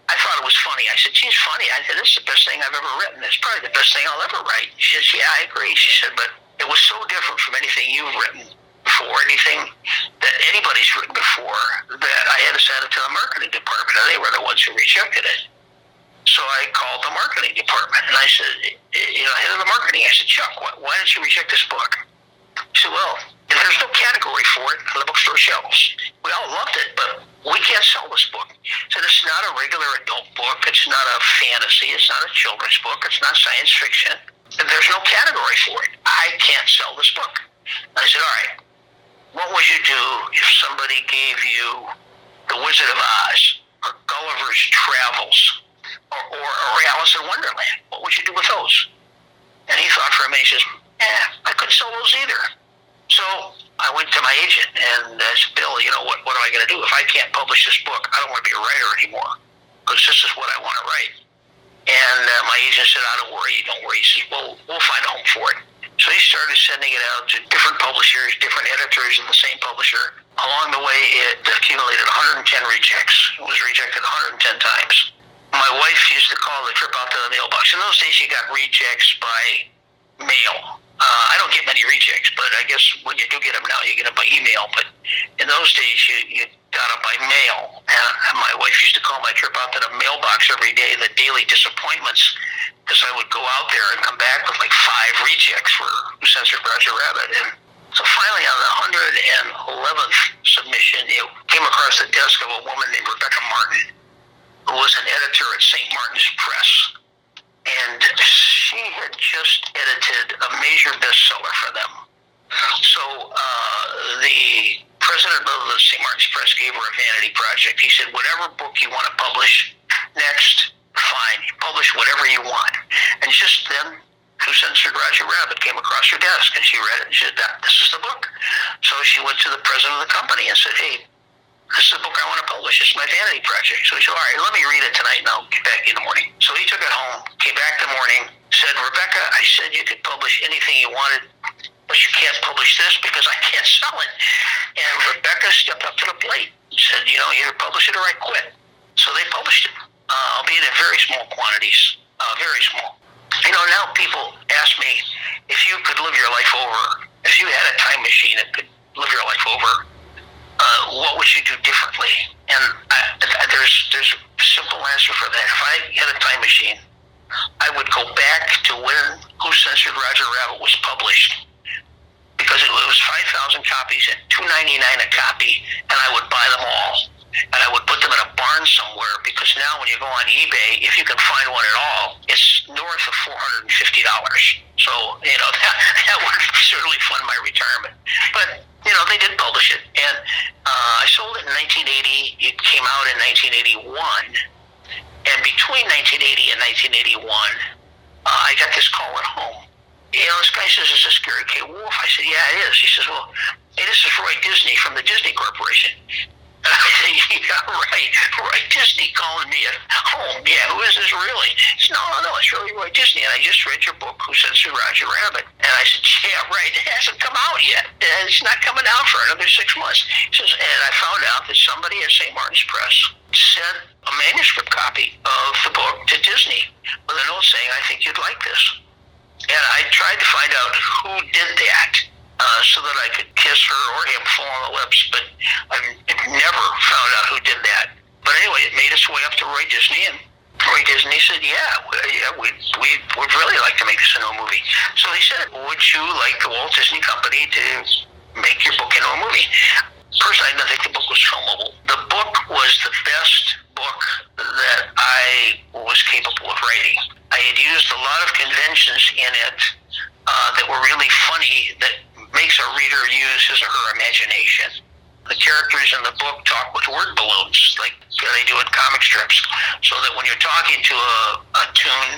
I thought it was funny. I said, geez, funny. I said, this is the best thing I've ever written. It's probably the best thing I'll ever write. She says, yeah, I agree. She said, but it was so different from anything you've written before, anything that anybody's written before, that I had to send it to the marketing department, and they were the ones who rejected it. So I called the marketing department, and I said, you know, head of the marketing, I said, Chuck, why, why did you reject this book? He said, well, there's no category for it on the bookstore shelves. We all loved it, but we can't sell this book. So it's not a regular adult book. It's not a fantasy. It's not a children's book. It's not science fiction. And there's no category for it. I can't sell this book. And I said, all right, what would you do if somebody gave you The Wizard of Oz or Gulliver's Travels or, or, or Alice in Wonderland? What would you do with those? And he thought for a minute. He says, eh, I couldn't sell those either. So I went to my agent and I said, Bill, you know, what, what am I going to do? If I can't publish this book, I don't want to be a writer anymore because this is what I want to write. And uh, my agent said, oh, don't worry, don't worry. He says, well, we'll find a home for it. So he started sending it out to different publishers, different editors in the same publisher. Along the way, it accumulated 110 rejects. It was rejected 110 times. My wife used to call the trip out to the mailbox. In those days, you got rejects by mail. Uh, I don't get many rejects, but I guess when you do get them now, you get them by email. But in those days, you, you got them by mail. And my wife used to call my trip out to the mailbox every day, the daily disappointments, because I would go out there and come back with like five rejects for Censored Roger Rabbit. And so finally, on the 111th submission, it came across the desk of a woman named Rebecca Martin, who was an editor at St. Martin's Press and she had just edited a major bestseller for them. So uh, the president of the St. Martin's Press gave her a vanity project. He said, whatever book you want to publish next, fine. You publish whatever you want. And just then, Who Censored Roger Rabbit came across her desk, and she read it and she said, this is the book. So she went to the president of the company and said, hey, this is the book I want to publish. It's my vanity project. So he said, all right, let me read it tonight and I'll get back in the morning. So he took it home, came back the morning, said, Rebecca, I said you could publish anything you wanted, but you can't publish this because I can't sell it. And Rebecca stepped up to the plate and said, you know, either publish it or I quit. So they published it, uh, albeit in very small quantities, uh, very small. You know, now people ask me if you could live your life over, if you had a time machine that could live your life over, uh, what would you do differently? And I, there's there's a simple answer for that. If I had a time machine, I would go back to when Who Censored Roger Rabbit was published, because it was five thousand copies at two ninety nine a copy, and I would buy them all, and I would put them in a barn somewhere. Because now when you go on eBay, if you can find one at all, it's north of four hundred and fifty dollars. So you know [laughs] that that would certainly fund my retirement, but you know, they did publish it. And uh, I sold it in 1980. It came out in 1981. And between 1980 and 1981, uh, I got this call at home. Know, this guy says, is this Gary K. Wolf? I said, yeah, it is. He says, well, hey, this is Roy Disney from the Disney Corporation. And I said, yeah, right. Roy Disney calling me at home. Yeah, who is this really? He said, no, no, no, it's really Roy Disney. And I just read your book, Who Censored Roger Rabbit. And I said, yeah, right. It hasn't come out yet. It's not coming out for another six months. He says, and I found out that somebody at St. Martin's Press sent a manuscript copy of the book to Disney with a note saying, I think you'd like this. And I tried to find out who did that uh, so that I could kiss her or him full on the lips, but I've never found out who did that. But anyway, it made its way up to Roy Disney, and Roy Disney said, "Yeah, we, yeah, we we would really like to make this into a movie." So he said, "Would you like the Walt Disney Company to make your book into a movie?" Personally, I didn't think the book was filmable. The book was the best book that I was capable of writing. I had used a lot of conventions in it uh, that were really funny that makes a reader use his or her imagination. The characters in the book talk with word balloons, like they do in comic strips, so that when you're talking to a, a toon,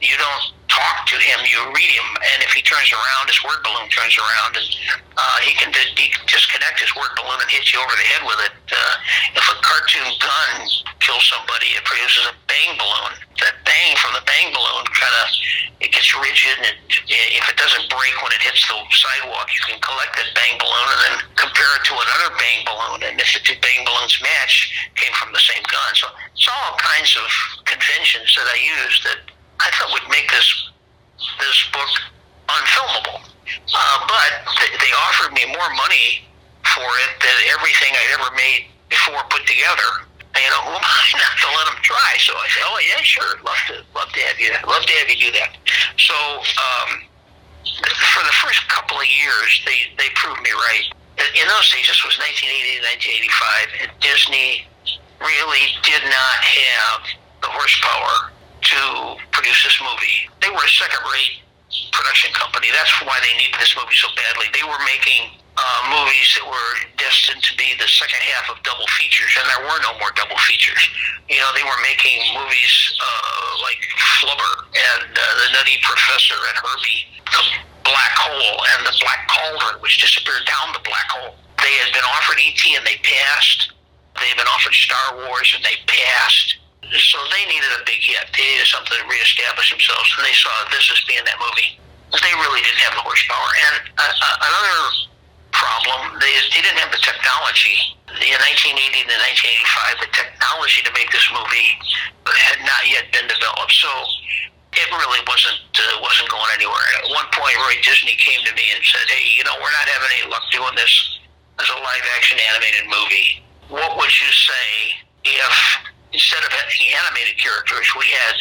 you don't talk to him, you read him, and if he turns around, his word balloon turns around, and uh, he can d- d- disconnect his word balloon and hit you over the head with it. Uh, if a cartoon gun kills somebody, it produces a bang balloon. That bang from the bang balloon kind of it gets rigid, and it, if it doesn't break when it hits the sidewalk, you can collect that bang balloon and then compare it to another bang balloon, and if the two bang balloons match, came from the same gun. So it's all kinds of conventions that I use that I thought would make this this book unfilmable. Uh, but th- they offered me more money for it than everything I'd ever made before put together. You know, who am not to let them try? So I said, oh yeah, sure, love to love to have you love to have you do that. So um, for the first couple of years, they they proved me right. In those days, this was 1980 1985, and Disney really did not have the horsepower to produce this movie. They were a second-rate production company. That's why they needed this movie so badly. They were making uh, movies that were destined to be the second half of double features, and there were no more double features. You know, they were making movies uh, like Flubber and uh, The Nutty Professor and Herbie, The Black Hole and The Black Cauldron, which disappeared down the black hole. They had been offered ET and they passed. They had been offered Star Wars and they passed. So they needed a big hit. They needed something to reestablish themselves, and they saw this as being that movie. They really didn't have the horsepower. And uh, uh, another problem. They, they didn't have the technology. In 1980 to 1985, the technology to make this movie had not yet been developed. So it really wasn't uh, wasn't going anywhere. At one point, Roy Disney came to me and said, "Hey, you know, we're not having any luck doing this as a live action animated movie. What would you say if instead of animated characters, we had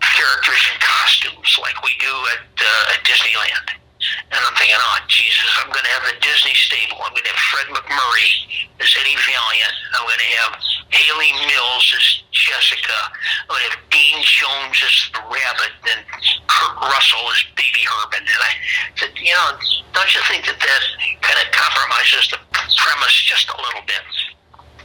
characters in costumes like we do at uh, at Disneyland?" And I'm thinking, oh, Jesus, I'm going to have the Disney stable. I'm going to have Fred MacMurray as Eddie Valiant. I'm going to have Hayley Mills as Jessica. I'm going to have Dean Jones as the Rabbit and Kurt Russell as Baby Herman. And I said, you know, don't you think that that kind of compromises the premise just a little bit?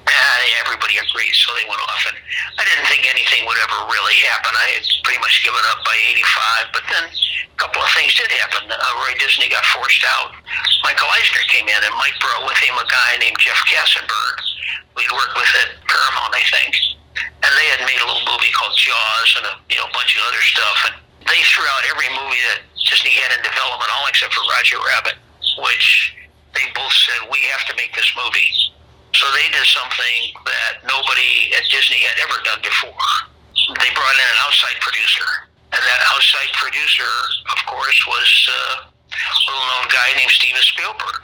Uh, everybody agreed, so they went off. And I didn't think anything would ever really happen. I had pretty much given up by 85, but then a couple of things did happen. Uh, Roy Disney got forced out. Michael Eisner came in, and Mike brought with him a guy named Jeff Katzenberg. We'd worked with at Paramount, I think. And they had made a little movie called Jaws and a you know bunch of other stuff. And they threw out every movie that Disney had in development, all except for Roger Rabbit, which they both said, we have to make this movie. So they did something that nobody at Disney had ever done before. They brought in an outside producer, and that outside producer, of course, was uh, a little-known guy named Steven Spielberg.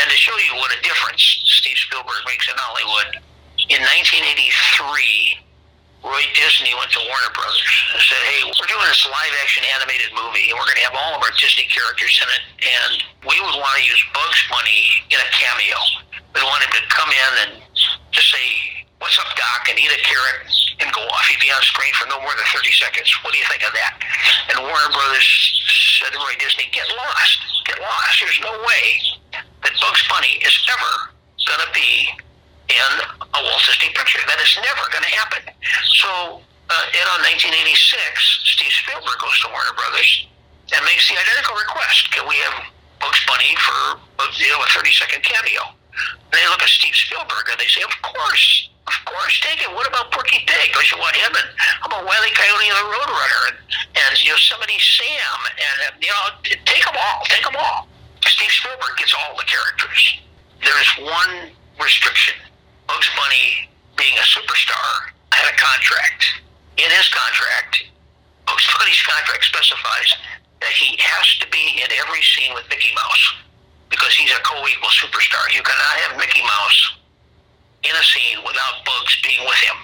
And to show you what a difference Steve Spielberg makes in Hollywood, in 1983, Roy Disney went to Warner Brothers and said, "Hey, we're doing this live-action animated movie, and we're going to have all of our Disney characters in it, and we would want to use Bugs Bunny in a cameo. We want him to come in and just say, "What's up, Doc?" and eat a carrot and go off. He'd be on screen for no more than 30 seconds. What do you think of that? And Warner Brothers said to Roy Disney, "Get lost, get lost. There's no way that Bugs Bunny is ever going to be." In a Walt Disney picture. That is never going to happen. So, uh, and on 1986, Steve Spielberg goes to Warner Brothers and makes the identical request. Can we have Bugs Bunny for you know a 30 second cameo? And they look at Steve Spielberg and they say, of course. Of course, take it. What about Porky Pig? Don't you want him? And how about Wiley Coyote and the Roadrunner? And, and Yosemite Sam? And, you know, take them all. Take them all. Steve Spielberg gets all the characters. There's one restriction Bugs Bunny, being a superstar, had a contract. In his contract, Bugs Bunny's contract specifies that he has to be in every scene with Mickey Mouse because he's a co-equal superstar. You cannot have Mickey Mouse in a scene without Bugs being with him.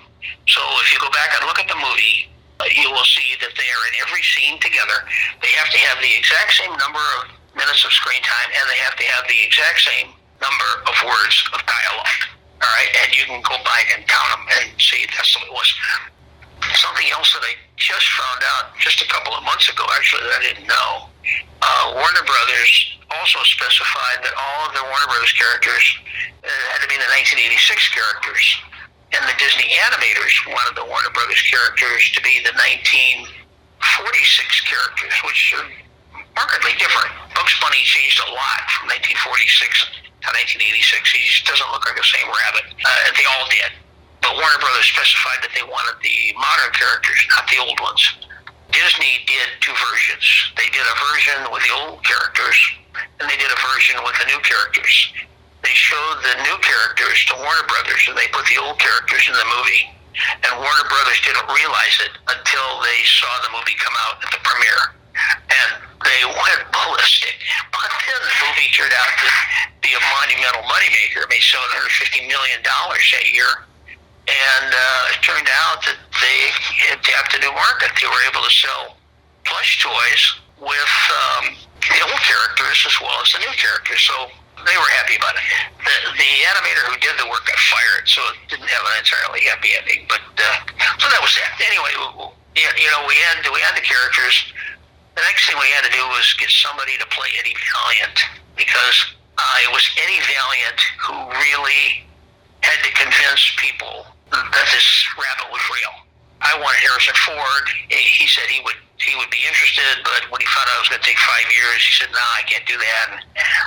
So if you go back and look at the movie, you will see that they are in every scene together. They have to have the exact same number of minutes of screen time, and they have to have the exact same number of words of dialogue. All right, and you can go back and count them and see if that's what it was. Something else that I just found out just a couple of months ago, actually, that I didn't know. Uh, Warner Brothers also specified that all of the Warner Brothers characters uh, had to be the 1986 characters, and the Disney animators wanted the Warner Brothers characters to be the 1946 characters, which are markedly different. Bugs Bunny changed a lot from 1946 to 1986. He just doesn't look like the same rabbit. Uh, they all did. but Warner Brothers specified that they wanted the modern characters, not the old ones. Disney did two versions. They did a version with the old characters, and they did a version with the new characters. They showed the new characters to Warner Brothers, and they put the old characters in the movie. And Warner Brothers didn't realize it until they saw the movie come out at the premiere. They went ballistic. But then the movie turned out to be a monumental moneymaker. It made $750 million that year and uh, it turned out that they had tapped a new market. They were able to sell plush toys with um, the old characters as well as the new characters. So they were happy about it. The, the animator who did the work got fired, so it didn't have an entirely happy ending. But uh, so that was that. Anyway, you know, we had we had the characters. The next thing we had to do was get somebody to play Eddie Valiant because uh, it was Eddie Valiant who really had to convince people that this rabbit was real. I wanted Harrison Ford. He said he would he would be interested, but when he found out it was going to take five years, he said, "No, nah, I can't do that." And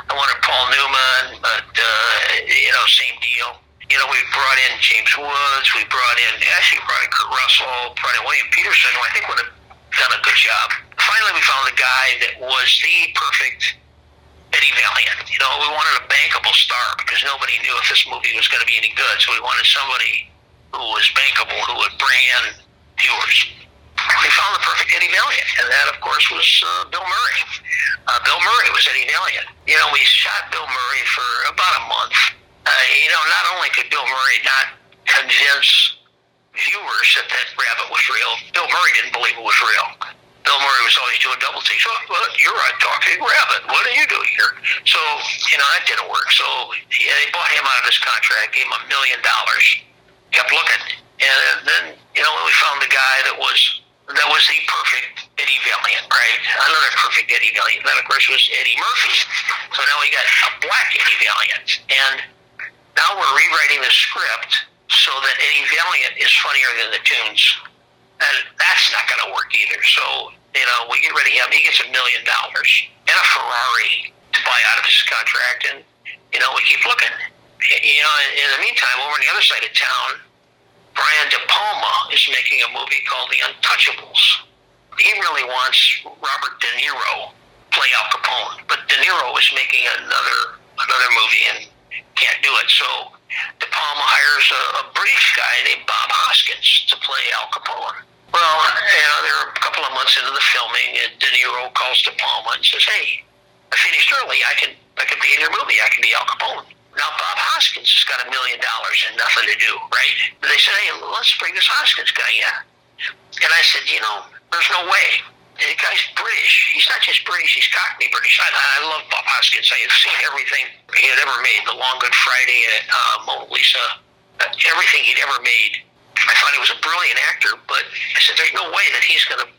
I wanted Paul Newman, but uh, you know, same deal. You know, we brought in James Woods. We brought in actually brought in Kurt Russell, brought in William Petersen, who I think would have done a good job. Finally, we found the guy that was the perfect Eddie Valiant. You know, we wanted a bankable star because nobody knew if this movie was going to be any good. So we wanted somebody who was bankable, who would bring in viewers. We found the perfect Eddie Valiant, and that, of course, was uh, Bill Murray. Uh, Bill Murray was Eddie Valiant. You know, we shot Bill Murray for about a month. Uh, you know, not only could Bill Murray not convince viewers that that rabbit was real, Bill Murray didn't believe it was real. Bill Murray was always doing double takes. So, well, you're a talking rabbit. What are you doing here? So, you know, that didn't work. So, yeah, they bought him out of his contract, gave him a million dollars kept looking, and then you know we found the guy that was that was the perfect Eddie Valiant, right? Another perfect Eddie Valiant. That of course was Eddie Murphy. So now we got a black Eddie Valiant, and now we're rewriting the script so that Eddie Valiant is funnier than the toons, and that's not going to work either. So you know we get rid of him. He gets a million dollars and a Ferrari to buy out of his contract, and you know we keep looking you know, in the meantime, over on the other side of town, Brian De Palma is making a movie called The Untouchables. He really wants Robert De Niro to play Al Capone, but De Niro is making another another movie and can't do it. So De Palma hires a, a British guy named Bob Hoskins to play Al Capone. Well, you know, they're a couple of months into the filming, and De Niro calls De Palma and says, "Hey, I finished early. I can I can be in your movie. I can be Al Capone." Now Bob Hoskins has got a million dollars and nothing to do, right? They said, hey, let's bring this Hoskins guy in. And I said, you know, there's no way. The guy's British. He's not just British, he's Cockney British. I, I love Bob Hoskins. I have seen everything he had ever made. The Long Good Friday, uh, Mona Lisa, everything he'd ever made. I thought he was a brilliant actor, but I said, there's no way that he's going to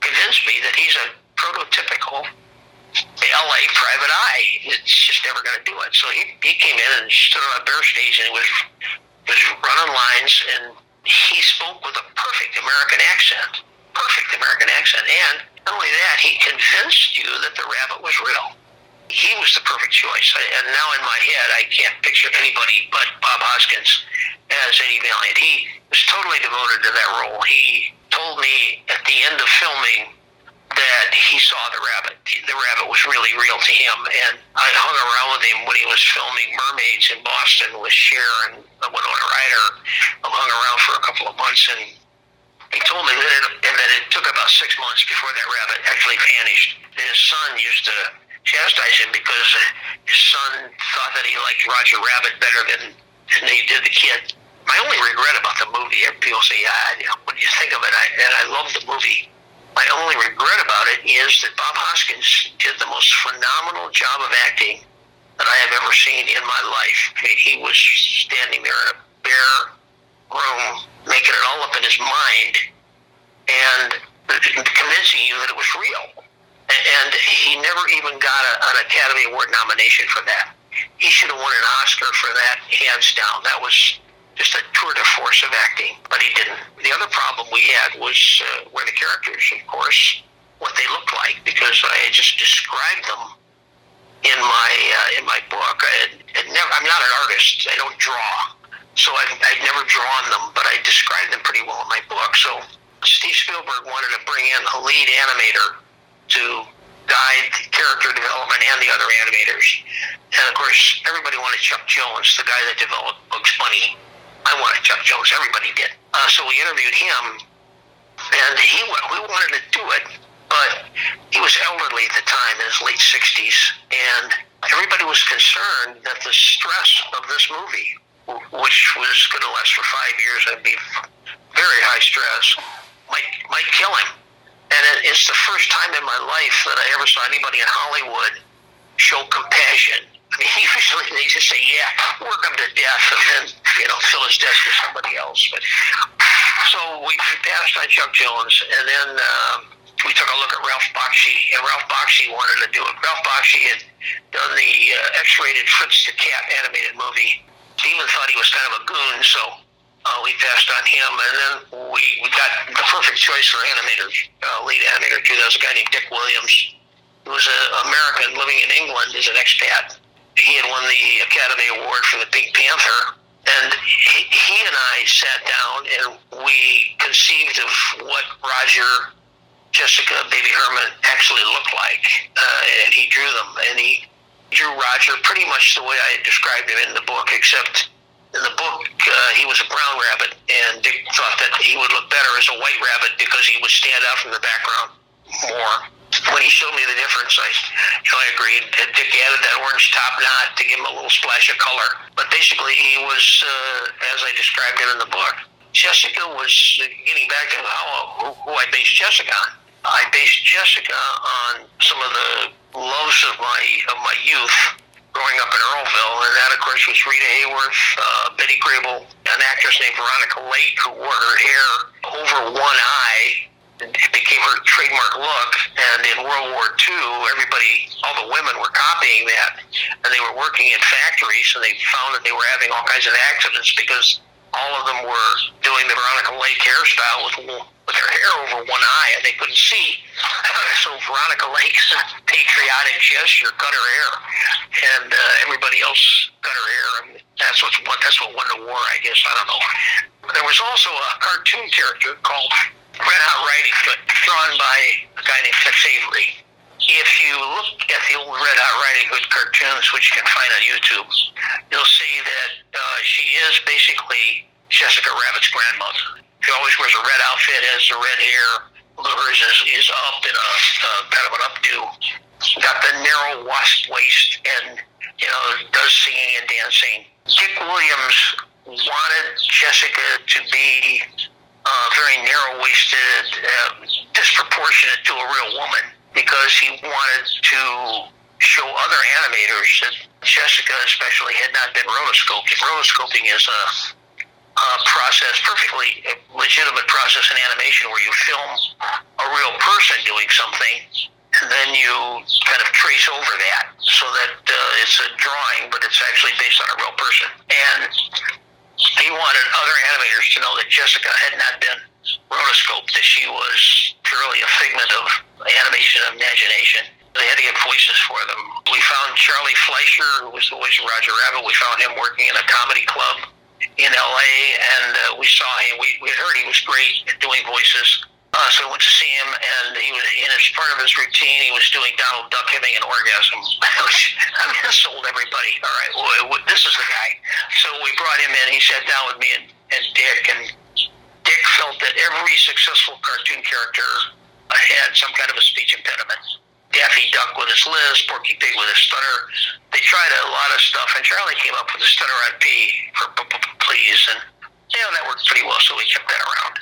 convince me that he's a prototypical LA private eye. It's just never going to do it. So he, he came in and stood on a bare stage and was, was running lines and he spoke with a perfect American accent. Perfect American accent. And not only that, he convinced you that the rabbit was real. He was the perfect choice. And now in my head, I can't picture anybody but Bob Hoskins as Eddie Valiant. He was totally devoted to that role. He told me at the end of filming that he saw the rabbit. The rabbit was really real to him, and I hung around with him when he was filming Mermaids in Boston with Cher and Winona Ryder. I hung around for a couple of months, and he told me that it, and that it took about six months before that rabbit actually vanished. His son used to chastise him because his son thought that he liked Roger Rabbit better than, than he did the kid. My only regret about the movie, people say, yeah, what do you think of it? I, and I love the movie my only regret about it is that Bob Hoskins did the most phenomenal job of acting that I have ever seen in my life. I mean, he was standing there in a bare room, making it all up in his mind, and convincing you that it was real. And he never even got a, an Academy Award nomination for that. He should have won an Oscar for that, hands down. That was just a tour de force of acting, but he didn't. The other problem we had was uh, the characters, of course, what they looked like, because I had just described them in my uh, in my book. I had, had never. I'm not an artist. I don't draw. so I, I'd never drawn them, but I described them pretty well in my book. So Steve Spielberg wanted to bring in a lead animator to guide character development and the other animators. And of course, everybody wanted Chuck Jones, the guy that developed Bugs Bunny. I wanted Chuck Jones. Everybody did. Uh, so we interviewed him, and he we wanted to do it, but he was elderly at the time, in his late 60s, and everybody was concerned that the stress of this movie, which was going to last for five years and be very high stress, might might kill him. And it, it's the first time in my life that I ever saw anybody in Hollywood show compassion. [laughs] I mean, usually they just say, "Yeah, work him to death," and then you know fill his desk with somebody else. But so we, passed on Chuck Jones, and then. Um, we took a look at Ralph Bakshi, and Ralph Bakshi wanted to do it. Ralph Bakshi had done the uh, X-rated Fritz the Cat animated movie. Steven thought he was kind of a goon, so uh, we passed on him, and then we, we got the perfect choice for animators, uh, lead animator too. That was a guy named Dick Williams, who was an American living in England as an expat. He had won the Academy Award for the Pink Panther, and he, and I sat down and we conceived of what Roger Jessica Baby Herman actually looked like, uh, and he drew them, and he drew Roger pretty much the way I had described him in the book, except in the book uh, he was a brown rabbit, and Dick thought that he would look better as a white rabbit because he would stand out from the background more. When he showed me the difference, I, you know, I agreed. Dick added that orange top knot to give him a little splash of color, but basically he was, uh, as I described it in the book. Jessica was getting back to how, who, who I based Jessica on. I based Jessica on some of the loves of my of my youth growing up in Earlville, and that of course was Rita Hayworth, uh, Betty Grable, an actress named Veronica Lake who wore her hair over one eye. It became her trademark look, and in World War II, everybody, all the women were copying that, and they were working in factories, and they found that they were having all kinds of accidents because all of them were doing the Veronica Lake hairstyle with with her hair over one eye and they couldn't see. [laughs] So Veronica Lake's patriotic gesture cut her hair, and uh, everybody else cut her hair. And that's what's what that's what won the war, I guess. I don't know. There was also a cartoon character called Red Hot Riding Hood, drawn by a guy named Tex Avery. If you look at the old Red Hot Riding Hood cartoons, which you can find on YouTube, you'll see that uh, she is basically Jessica Rabbit's grandmother. She always wears a red outfit, has the red hair. Hers is, is up in a uh, kind of an updo. Got the narrow wasp waist and, you know, does singing and dancing. Dick Williams wanted Jessica to be uh, very narrow waisted, uh, disproportionate to a real woman because he wanted to show other animators that Jessica, especially, had not been rotoscoped. Rotoscoping is a uh, process, perfectly legitimate process in animation where you film a real person doing something and then you kind of trace over that so that uh, it's a drawing, but it's actually based on a real person. And he wanted other animators to know that Jessica had not been rotoscoped, that she was purely a figment of animation and imagination. They had to get voices for them. We found Charlie Fleischer, who was the voice of Roger Rabbit. We found him working in a comedy club in LA, and uh, we saw him. We, we heard he was great at doing voices. Uh, so we went to see him, and he was in as part of his routine. He was doing Donald Duck having an orgasm. [laughs] I mean, that sold everybody. All right, well, this is the guy. So we brought him in. He sat down with me and, and Dick, and Dick felt that every successful cartoon character had some kind of a speech impediment. Daffy Duck with his lisp, Porky Pig with his stutter. They tried a lot of stuff, and Charlie came up with a stutter on P for please, and you know that worked pretty well, so we kept that around.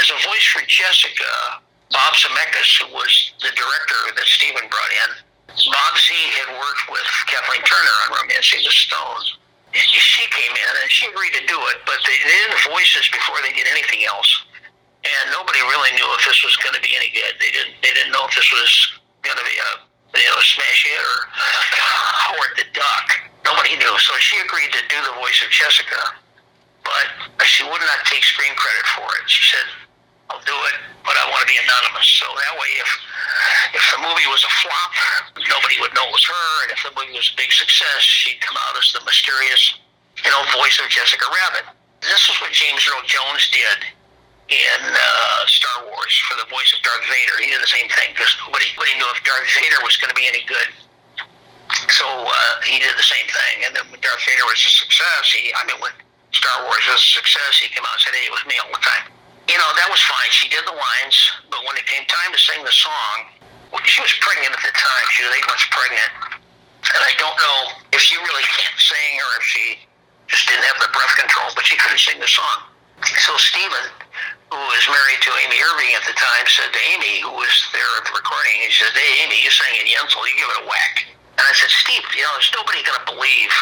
As a voice for Jessica, Bob Zemeckis, who was the director that Steven brought in, Bob Z had worked with Kathleen Turner on Romancing the Stone. She came in and she agreed to do it, but they, they did the voices before they did anything else, and nobody really knew if this was going to be any good. They didn't. They didn't know if this was going to be a you know smash hit or [laughs] Howard the Duck. Nobody knew, so she agreed to do the voice of Jessica, but she would not take screen credit for it. She said, "I'll do it, but I want to be anonymous." So that way, if if the movie was a flop, nobody would know it was her, and if the movie was a big success, she'd come out as the mysterious you know, voice of Jessica Rabbit. This is what James Earl Jones did in uh, Star Wars for the voice of Darth Vader. He did the same thing because nobody, nobody knew if Darth Vader was going to be any good. So uh, he did the same thing. And then when Darth Vader was a success, he, I mean, when Star Wars was a success, he came out and said, hey, it was me all the time. You know, that was fine. She did the lines, but when it came time to sing the song, she was pregnant at the time. She was eight months pregnant. And I don't know if she really can't sing or if she just didn't have the breath control, but she couldn't sing the song. So Steven, who was married to Amy Irving at the time, said to Amy, who was there at the recording, he said, hey, Amy, you sang in Yentl, you give it a whack. And I said, Steve, you know, there's nobody going to believe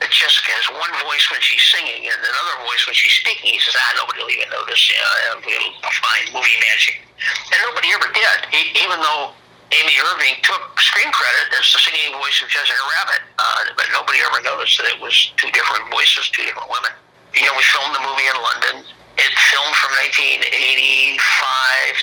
that Jessica has one voice when she's singing and another voice when she's speaking. He says, ah, nobody will even notice. You know, it'll find movie magic. And nobody ever did, even though Amy Irving took screen credit as the singing voice of Jessica Rabbit, uh, but nobody ever noticed that it was two different voices, two different women. You know, we filmed the movie in London. It filmed from 1985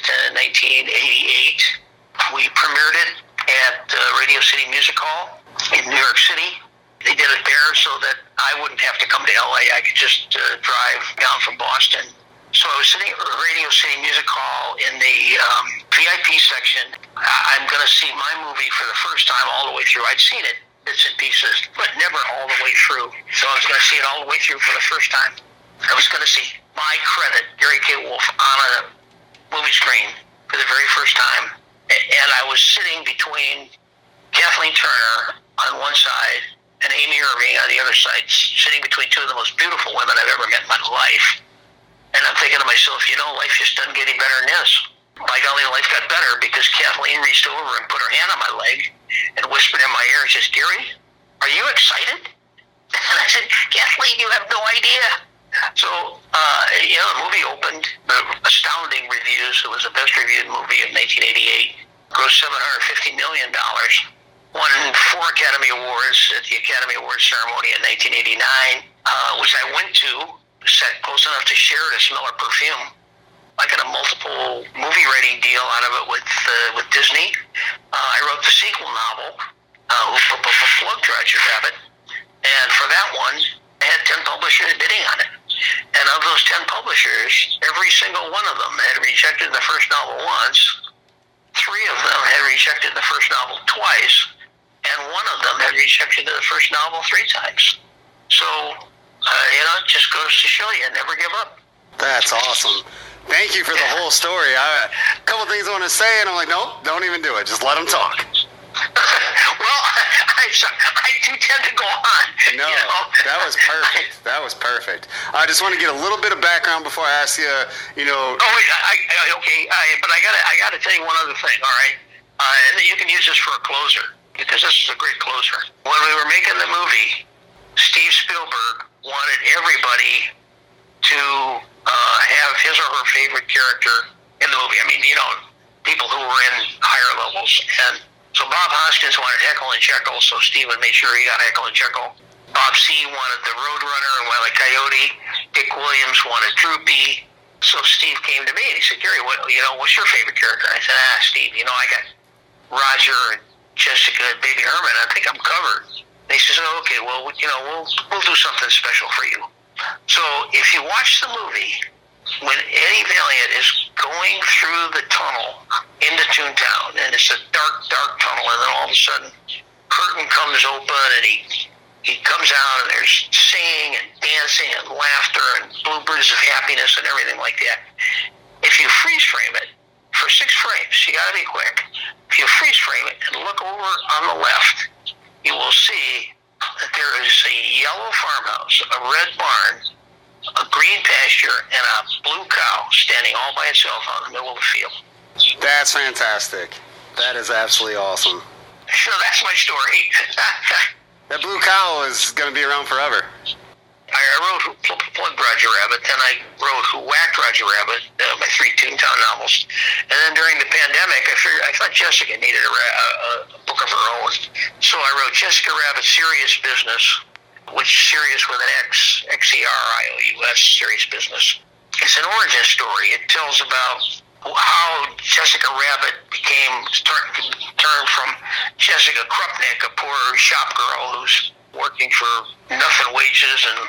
to 1988. We premiered it at uh, Radio City Music Hall in New York City. They did it there so that I wouldn't have to come to LA. I could just uh, drive down from Boston. So I was sitting at Radio City Music Hall in the um, VIP section. I'm going to see my movie for the first time all the way through. I'd seen it bits and pieces, but never all the way through. So I was going to see it all the way through for the first time. I was going to see my credit, Gary K. Wolf, on a movie screen for the very first time. And I was sitting between Kathleen Turner on one side and Amy Irving on the other side, sitting between two of the most beautiful women I've ever met in my life. And I'm thinking to myself, you know, life just doesn't get any better than this. By golly, life got better because Kathleen reached over and put her hand on my leg and whispered in my ear and says, Gary, are you excited? [laughs] And I said, Kathleen, you have no idea. So, uh, you know, the movie opened, astounding reviews. It was the best reviewed movie of 1988. Grossed $750 million won four Academy Awards at the Academy Awards ceremony in 1989, uh, which I went to, sat close enough to share a smell of perfume. I got a multiple movie rating deal out of it with uh, with Disney. Uh, I wrote the sequel novel, uh, Plug Roger Rabbit, and for that one, I had 10 publishers bidding on it. And of those 10 publishers, every single one of them had rejected the first novel once. Three of them had rejected the first novel twice and one of them had rejected the first novel three times. So, uh, you know, it just goes to show you, never give up. That's awesome. Thank you for the whole story. I, a couple things I want to say, and I'm like, nope, don't even do it. Just let them talk. [laughs] well, [laughs] I, I do tend to go on. No, you know? that was perfect. [laughs] That was perfect. I just want to get a little bit of background before I ask you. You know. Oh wait, I, I, okay, I, but I gotta, I gotta tell you one other thing. All right, uh, and you can use this for a closer because this is a great closer. When we were making the movie, Steve Spielberg wanted everybody to uh, have his or her favorite character in the movie. I mean, you know, people who were in higher levels. And so Bob Hoskins wanted Heckle and Jeckle, so Steve would make sure he got Heckle and Jeckle. Bob Z. wanted the Roadrunner and Wile. Coyote. Dick Williams wanted Droopy. So Steve came to me and he said, Gary, what, you know, what's your favorite character? I said, ah, Steve, you know, I got Roger and Jessica and Baby Herman. I think I'm covered. They says, oh, okay, well, you know, we'll we'll do something special for you. So if you watch the movie, when Eddie Valiant is going through the tunnel into Toontown, and it's a dark, dark tunnel, and then all of a sudden, curtain comes open, and he he comes out, and there's singing and dancing and laughter and bloopers of happiness and everything like that. If you freeze frame it, for six frames. You got to be quick. If you freeze frame it and look over on the left, you will see that there is a yellow farmhouse, a red barn, a green pasture, and a blue cow standing all by itself on the middle of the field. That's fantastic. That is absolutely awesome. So that's my story. [laughs] that blue cow is going to be around forever. I wrote Who Plugged Roger Rabbit, then I wrote Who Whacked Roger Rabbit, uh, my three Toontown novels. And then during the pandemic, I figured I thought Jessica needed a, a, a book of her own. So I wrote Jessica Rabbit Xerious Business, which serious with an X, X-E-R-I-O-U-S, Xerious Business. It's an origin story. It tells about how Jessica Rabbit became turned from Jessica Krupnik, a poor shop girl who's working for nothing wages and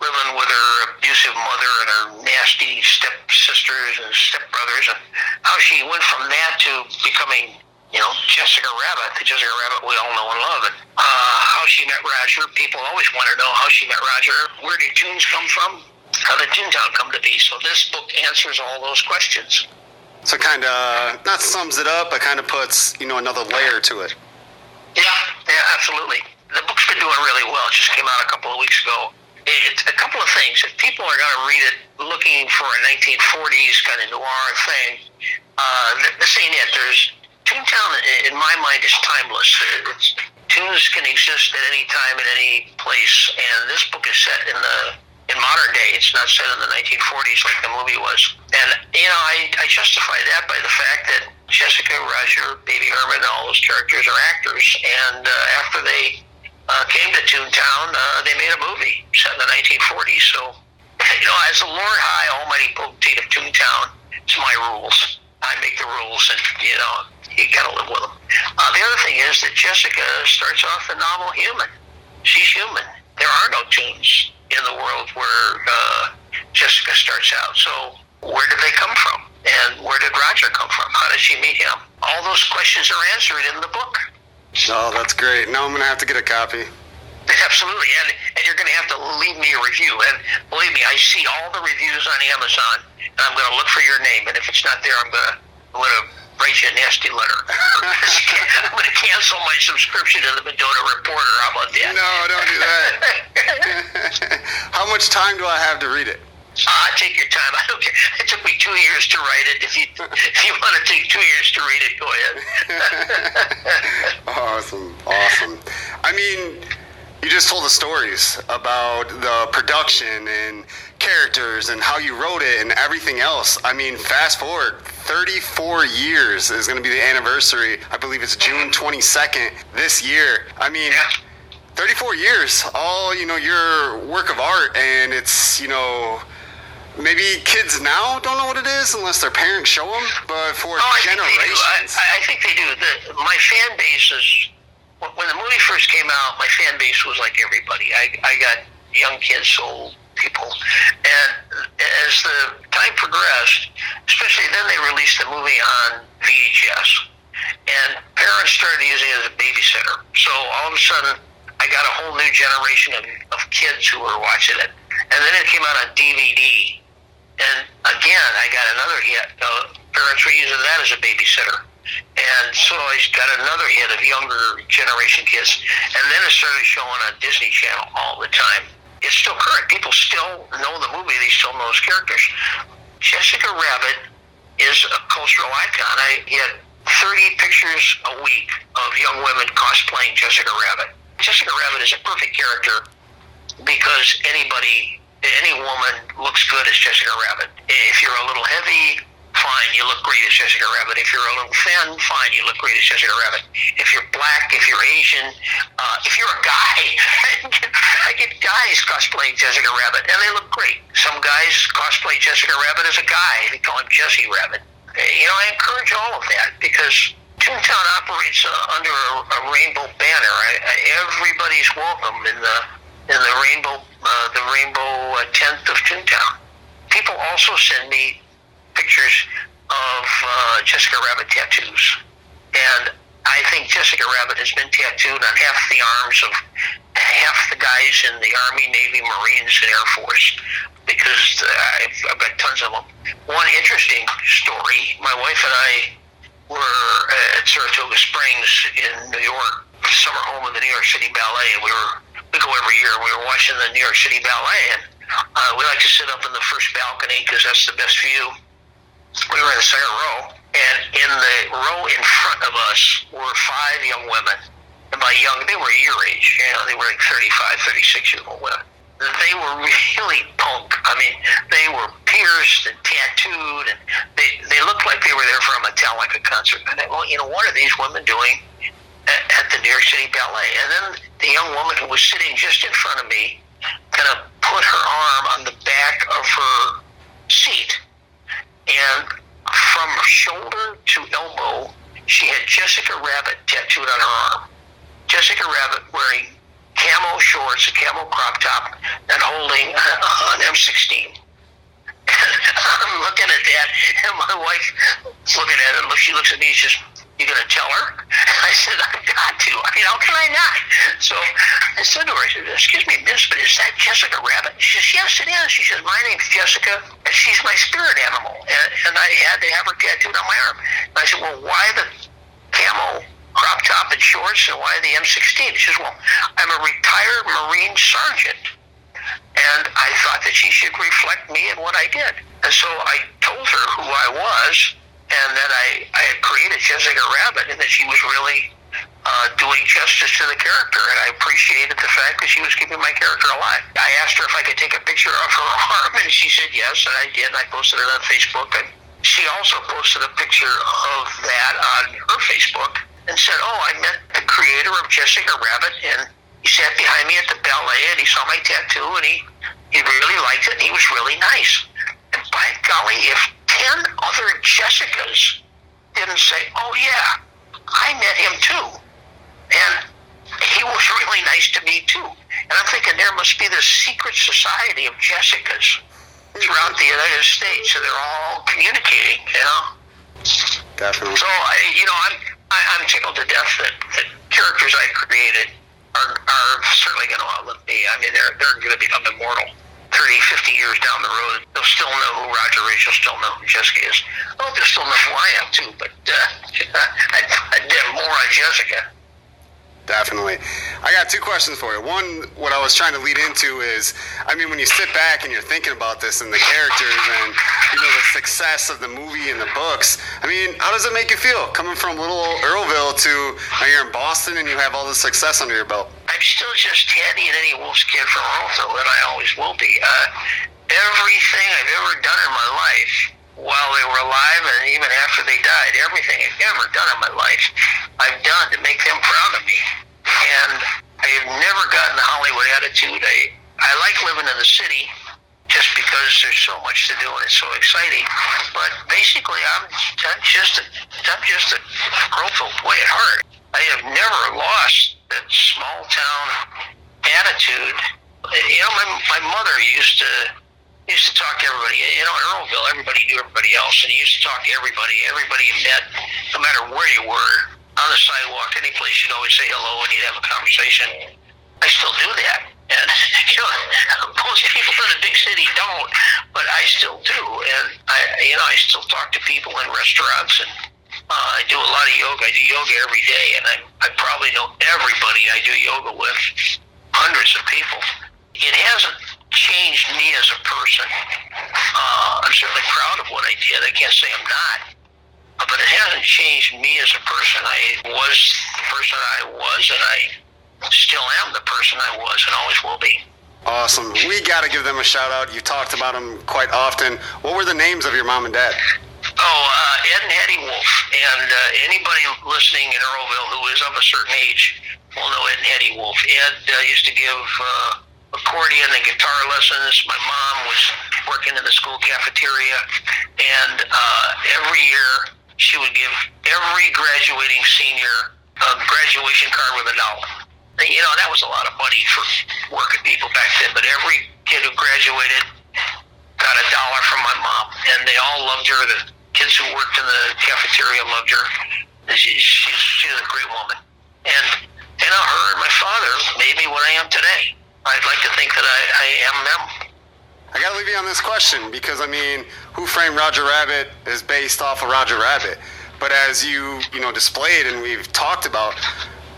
living with her abusive mother and her nasty stepsisters and stepbrothers, and how she went from that to becoming, you know, Jessica Rabbit, the Jessica Rabbit we all know and love, and uh, how she met Roger. People always want to know how she met Roger. Where did Toons come from? How did Toontown come to be? So this book answers all those questions. So kind of not sums it up, but kind of puts you know another layer to it. Yeah, yeah, absolutely. The book's been doing really well. It just came out a couple of weeks ago. It's a couple of things. If people are going to read it looking for a 1940s kind of noir thing, uh, this ain't it. There's Toontown, in my mind, is timeless. It's, toons can exist at any time, in any place, and this book is set in the in modern day. It's not set in the 1940s like the movie was. And you know, I, I justify that by the fact that Jessica, Roger, Baby Herman, all those characters are actors, and uh, after they uh, came to Toontown, uh, they made a movie set in the 1940s. So, you know, as the Lord High Almighty Potentate of Toontown, it's my rules. I make the rules, and you know, you gotta live with them. Uh, the other thing is that Jessica starts off the novel human. She's human. There are no toons in the world where uh, Jessica starts out. So, where did they come from? And where did Roger come from? How did she meet him? All those questions are answered in the book. Oh, that's great. Now I'm going to have to get a copy. Absolutely, and, and you're going to have to leave me a review. And believe me, I see all the reviews on Amazon, and I'm going to look for your name. And if it's not there, I'm going to I'm going to write you a nasty letter. [laughs] I'm going to cancel my subscription to the Mendota Reporter. How about that? No, don't do that. [laughs] [laughs] How much time do I have to read it? Uh, take your time. I don't care. It took me two years to write it. If you if you want to take two years to read it, go ahead. [laughs] awesome, awesome. I mean, you just told the stories about the production and characters and how you wrote it and everything else. I mean, fast forward 34 years is going to be the anniversary. I believe it's June 22nd this year. I mean, 34 years, all, you know, your work of art and it's, you know, maybe kids now don't know what it is unless their parents show them, but for oh, generations. I, I, think they do. The, my fan base is when the movie first came out, my fan base was like everybody. I, I got young kids, old people, and as the time progressed, especially then they released the movie on VHS, and parents started using it as a babysitter. So all of a sudden, I got a whole new generation of, of kids who were watching it, and then it came out on DVD, and again I got another hit. Uh, parents were using that as a babysitter. And so I got another hit of younger generation kids. And then it started showing on Disney Channel all the time. It's still current. People still know the movie. They still know those characters. Jessica Rabbit is a cultural icon. I get 30 pictures a week of young women cosplaying Jessica Rabbit. Jessica Rabbit is a perfect character because anybody, any woman looks good as Jessica Rabbit. If you're a little heavy, fine, you look great as Jessica Rabbit. If you're a little thin, fine, you look great as Jessica Rabbit. If you're black, if you're Asian, uh, if you're a guy, [laughs] I get guys cosplaying Jessica Rabbit, and they look great. Some guys cosplay Jessica Rabbit as a guy. They call him Jesse Rabbit. You know, I encourage all of that because Toontown operates uh, under a, a rainbow banner. I, I, everybody's welcome in the in the rainbow uh, the rainbow uh, tent of Toontown. People also send me pictures of uh, Jessica Rabbit tattoos. And I think Jessica Rabbit has been tattooed on half the arms of half the guys in the Army, Navy, Marines, and Air Force because uh, I've, I've got tons of them. One interesting story my wife and I were at Saratoga Springs in New York, summer home of the New York City Ballet, and we were we go every year. We were watching the New York City Ballet, and uh, we like to sit up in the first balcony because that's the best view we were in the second row, and in the row in front of us were five young women. And by young, they were your age. You know, they were like 35, 36 year old women. They were [laughs] really punk. I mean, they were pierced and tattooed, and they they looked like they were there for a Metallica concert. And I, well, you know, what are these women doing at, the New York City Ballet? And then the young woman who was sitting just in front of me kind of put her arm on the back of her seat and from shoulder to elbow, she had Jessica Rabbit tattooed on her arm. Jessica Rabbit wearing camo shorts, a camo crop top, and holding an M16. [laughs] I'm looking at that, and my wife looking at it. Look she looks at me. She says, "You gonna tell her?" [laughs] I said, "I've got to. I mean, how can I not?" So I said to her, "I said, Excuse me, Miss, but is that Jessica Rabbit?" She says, "Yes, it is." She says, "My name's Jessica, and she's my spirit animal, and, and I had to have her tattooed on my arm." And I said, "Well, why the camo crop top and shorts, and why the M16?" She says, "Well, I'm a retired Marine sergeant." and I thought that she should reflect me in what I did. And so I told her who I was, and that I, I had created Jessica Rabbit, and that she was really uh, doing justice to the character, and I appreciated the fact that she was keeping my character alive. I asked her if I could take a picture of her [laughs] arm, and she said yes, and I did, and I posted it on Facebook. And she also posted a picture of that on her Facebook and said, "Oh, I met the creator of Jessica Rabbit, and he sat behind me at the ballet, and he saw my tattoo, and he he really liked it, and he was really nice. And by golly, if ten other Jessicas didn't say, "Oh yeah, I met him too," and he was [laughs] really nice to me too. And I'm thinking there must be this secret society of Jessicas throughout the United States, so they're all communicating, you know. Definitely. So I, you know, I'm I, I'm tickled to death that, that characters I created are, are certainly going to outlive me. I mean, they're they're going to become immortal. 30, 50 years down the road, they'll still know who Roger is. They'll still know who Jessica is. I hope they'll still know who I am too. But uh, [laughs] I, I did more on Jessica. Definitely. I got two questions for you. One, what I was trying to lead into is, I mean, when you sit back and you're thinking about this and the characters and you know the success of the movie and the books. I mean, how does it make you feel coming from little old Earlville to now you're in Boston and you have all this success under your belt? I'm still just Teddy and Eddie Wolf's kid from Earlville, and I always will be. Uh, everything I've ever done in my life, while they were alive and even after they died, everything I've ever done in my life, I've done to make them proud of me. And I have never gotten the Hollywood attitude. I, I like living in the city just because there's so much to do and it's so exciting. But basically, I'm, just a, I'm just a Earlville boy at heart. I have never lost that small town attitude. You know, my, my mother used to used to talk to everybody. You know, in Earlville, everybody knew everybody else, and he used to talk to everybody. Everybody you met, no matter where you were, on the sidewalk, any place, you'd always say hello and you'd have a conversation. I still do that. And, [laughs] you know, most people in a big city don't, but I still do. And, I, you know, I still talk to people in restaurants and uh, I do a lot of yoga. I do yoga every day, and I, I probably know everybody I do yoga with, hundreds of people. It hasn't changed me as a person. Uh, I'm certainly proud of what I did. I can't say I'm not. But it hasn't changed me as a person. I was the person I was, and I still am the person I was and always will be. Awesome. We got to give them a shout out. You talked about them quite often. What were the names of your mom and dad? Oh, uh, Ed and Hetty Wolf. And uh, anybody listening in Earlville who is of a certain age will know Ed and Hetty Wolf. Ed uh, used to give uh, accordion and guitar lessons. My mom was working in the school cafeteria. And uh, every year she would give every graduating senior a graduation card with a dollar. You know, that was a lot of money for working people back then. But every kid who graduated got a dollar from my mom, and they all loved her. The kids who worked in the cafeteria loved her. And She, she's she's a great woman, and you know her and my father made me what I am today. I'd like to think that I, I am them. I got to leave you on this question because I mean, Who Framed Roger Rabbit is based off of Roger Rabbit, but as you you know displayed and we've talked about,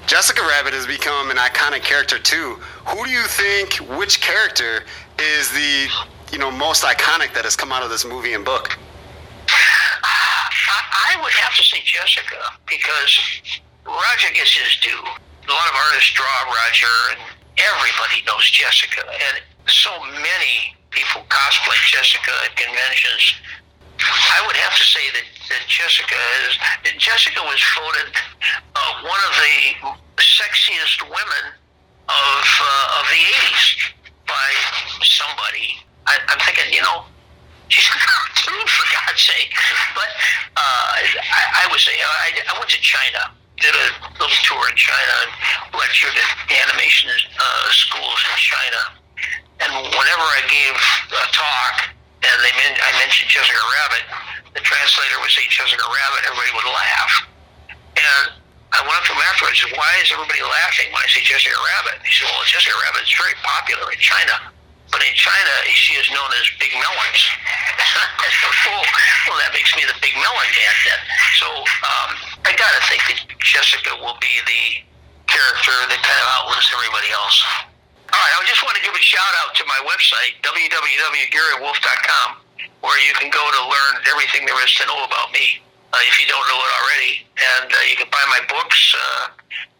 Jessica Rabbit has become an iconic character too. Who do you think? Which character is the you know most iconic that has come out of this movie and book? I, I would have to say Jessica because Roger gets his due. A lot of artists draw Roger, and everybody knows Jessica, and so many people cosplay Jessica at conventions. I would have to say that, that Jessica is Jessica was voted uh, one of the sexiest women of uh, of the '80s by somebody. I, I'm thinking, you know, she's [laughs] for God's sake. But uh, I, I was, I, I went to China did a little tour in China and lectured at animation uh, schools in China. And whenever I gave a talk and they men- I mentioned Jessica Rabbit, the translator would say Jessica Rabbit, everybody would laugh. And I went up to him afterwards and said, Why is everybody laughing when I say Jessica Rabbit? And he said, Well, Jessica Rabbit is very popular in China. But in China, she is known as Big Melons. Said, [laughs] well, that makes me the Big Melon Dan then. So um, I got to think that Jessica will be the character that kind of outlives everybody else. All right, I just want to give a shout out to my website, www.garywolf.com, where you can go to learn everything there is to know about me, uh, if you don't know it already. And uh, you can buy my books. Uh,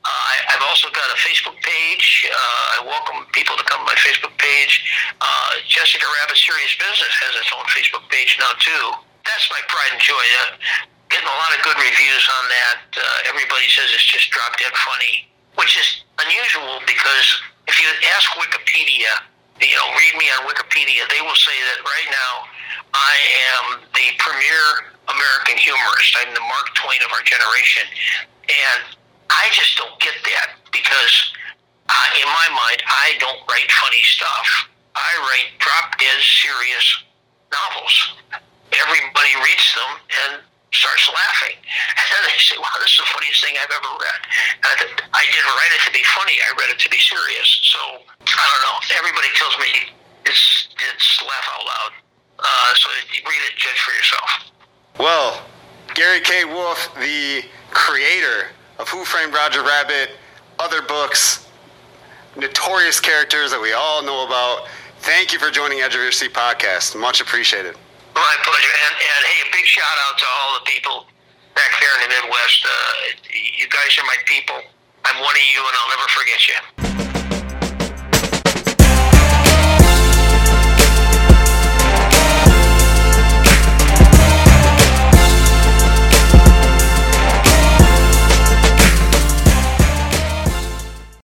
I, I've also got a Facebook page. Uh, I welcome people to come to my Facebook page. Uh, Jessica Rabbit Xerious Business has its own Facebook page now, too. That's my pride and joy. Uh, getting a lot of good reviews on that. Everybody says it's just drop dead funny, which is unusual because if you ask Wikipedia, you know, read me on Wikipedia, they will say that right now I am the premier American humorist. I'm the Mark Twain of our generation. And I just don't get that because uh, in my mind, I don't write funny stuff. I write drop dead serious novels. Everybody reads them and starts laughing. [laughs] And then they say, wow, this is the funniest thing I've ever read. And I, I didn't write it to be funny. I read it to be serious. So I don't know. Everybody tells me it's, it's laugh out loud. Uh, so read it, judge for yourself. Well, Gary K. Wolf, the creator of Who Framed Roger Rabbit, other books, notorious characters that we all know about. Thank you for joining Edge of Your Seat podcast. Much appreciated. My pleasure. And, and hey, a big shout out to all the people back there in the Midwest. Uh, you guys are my people. I'm one of you, and I'll never forget you.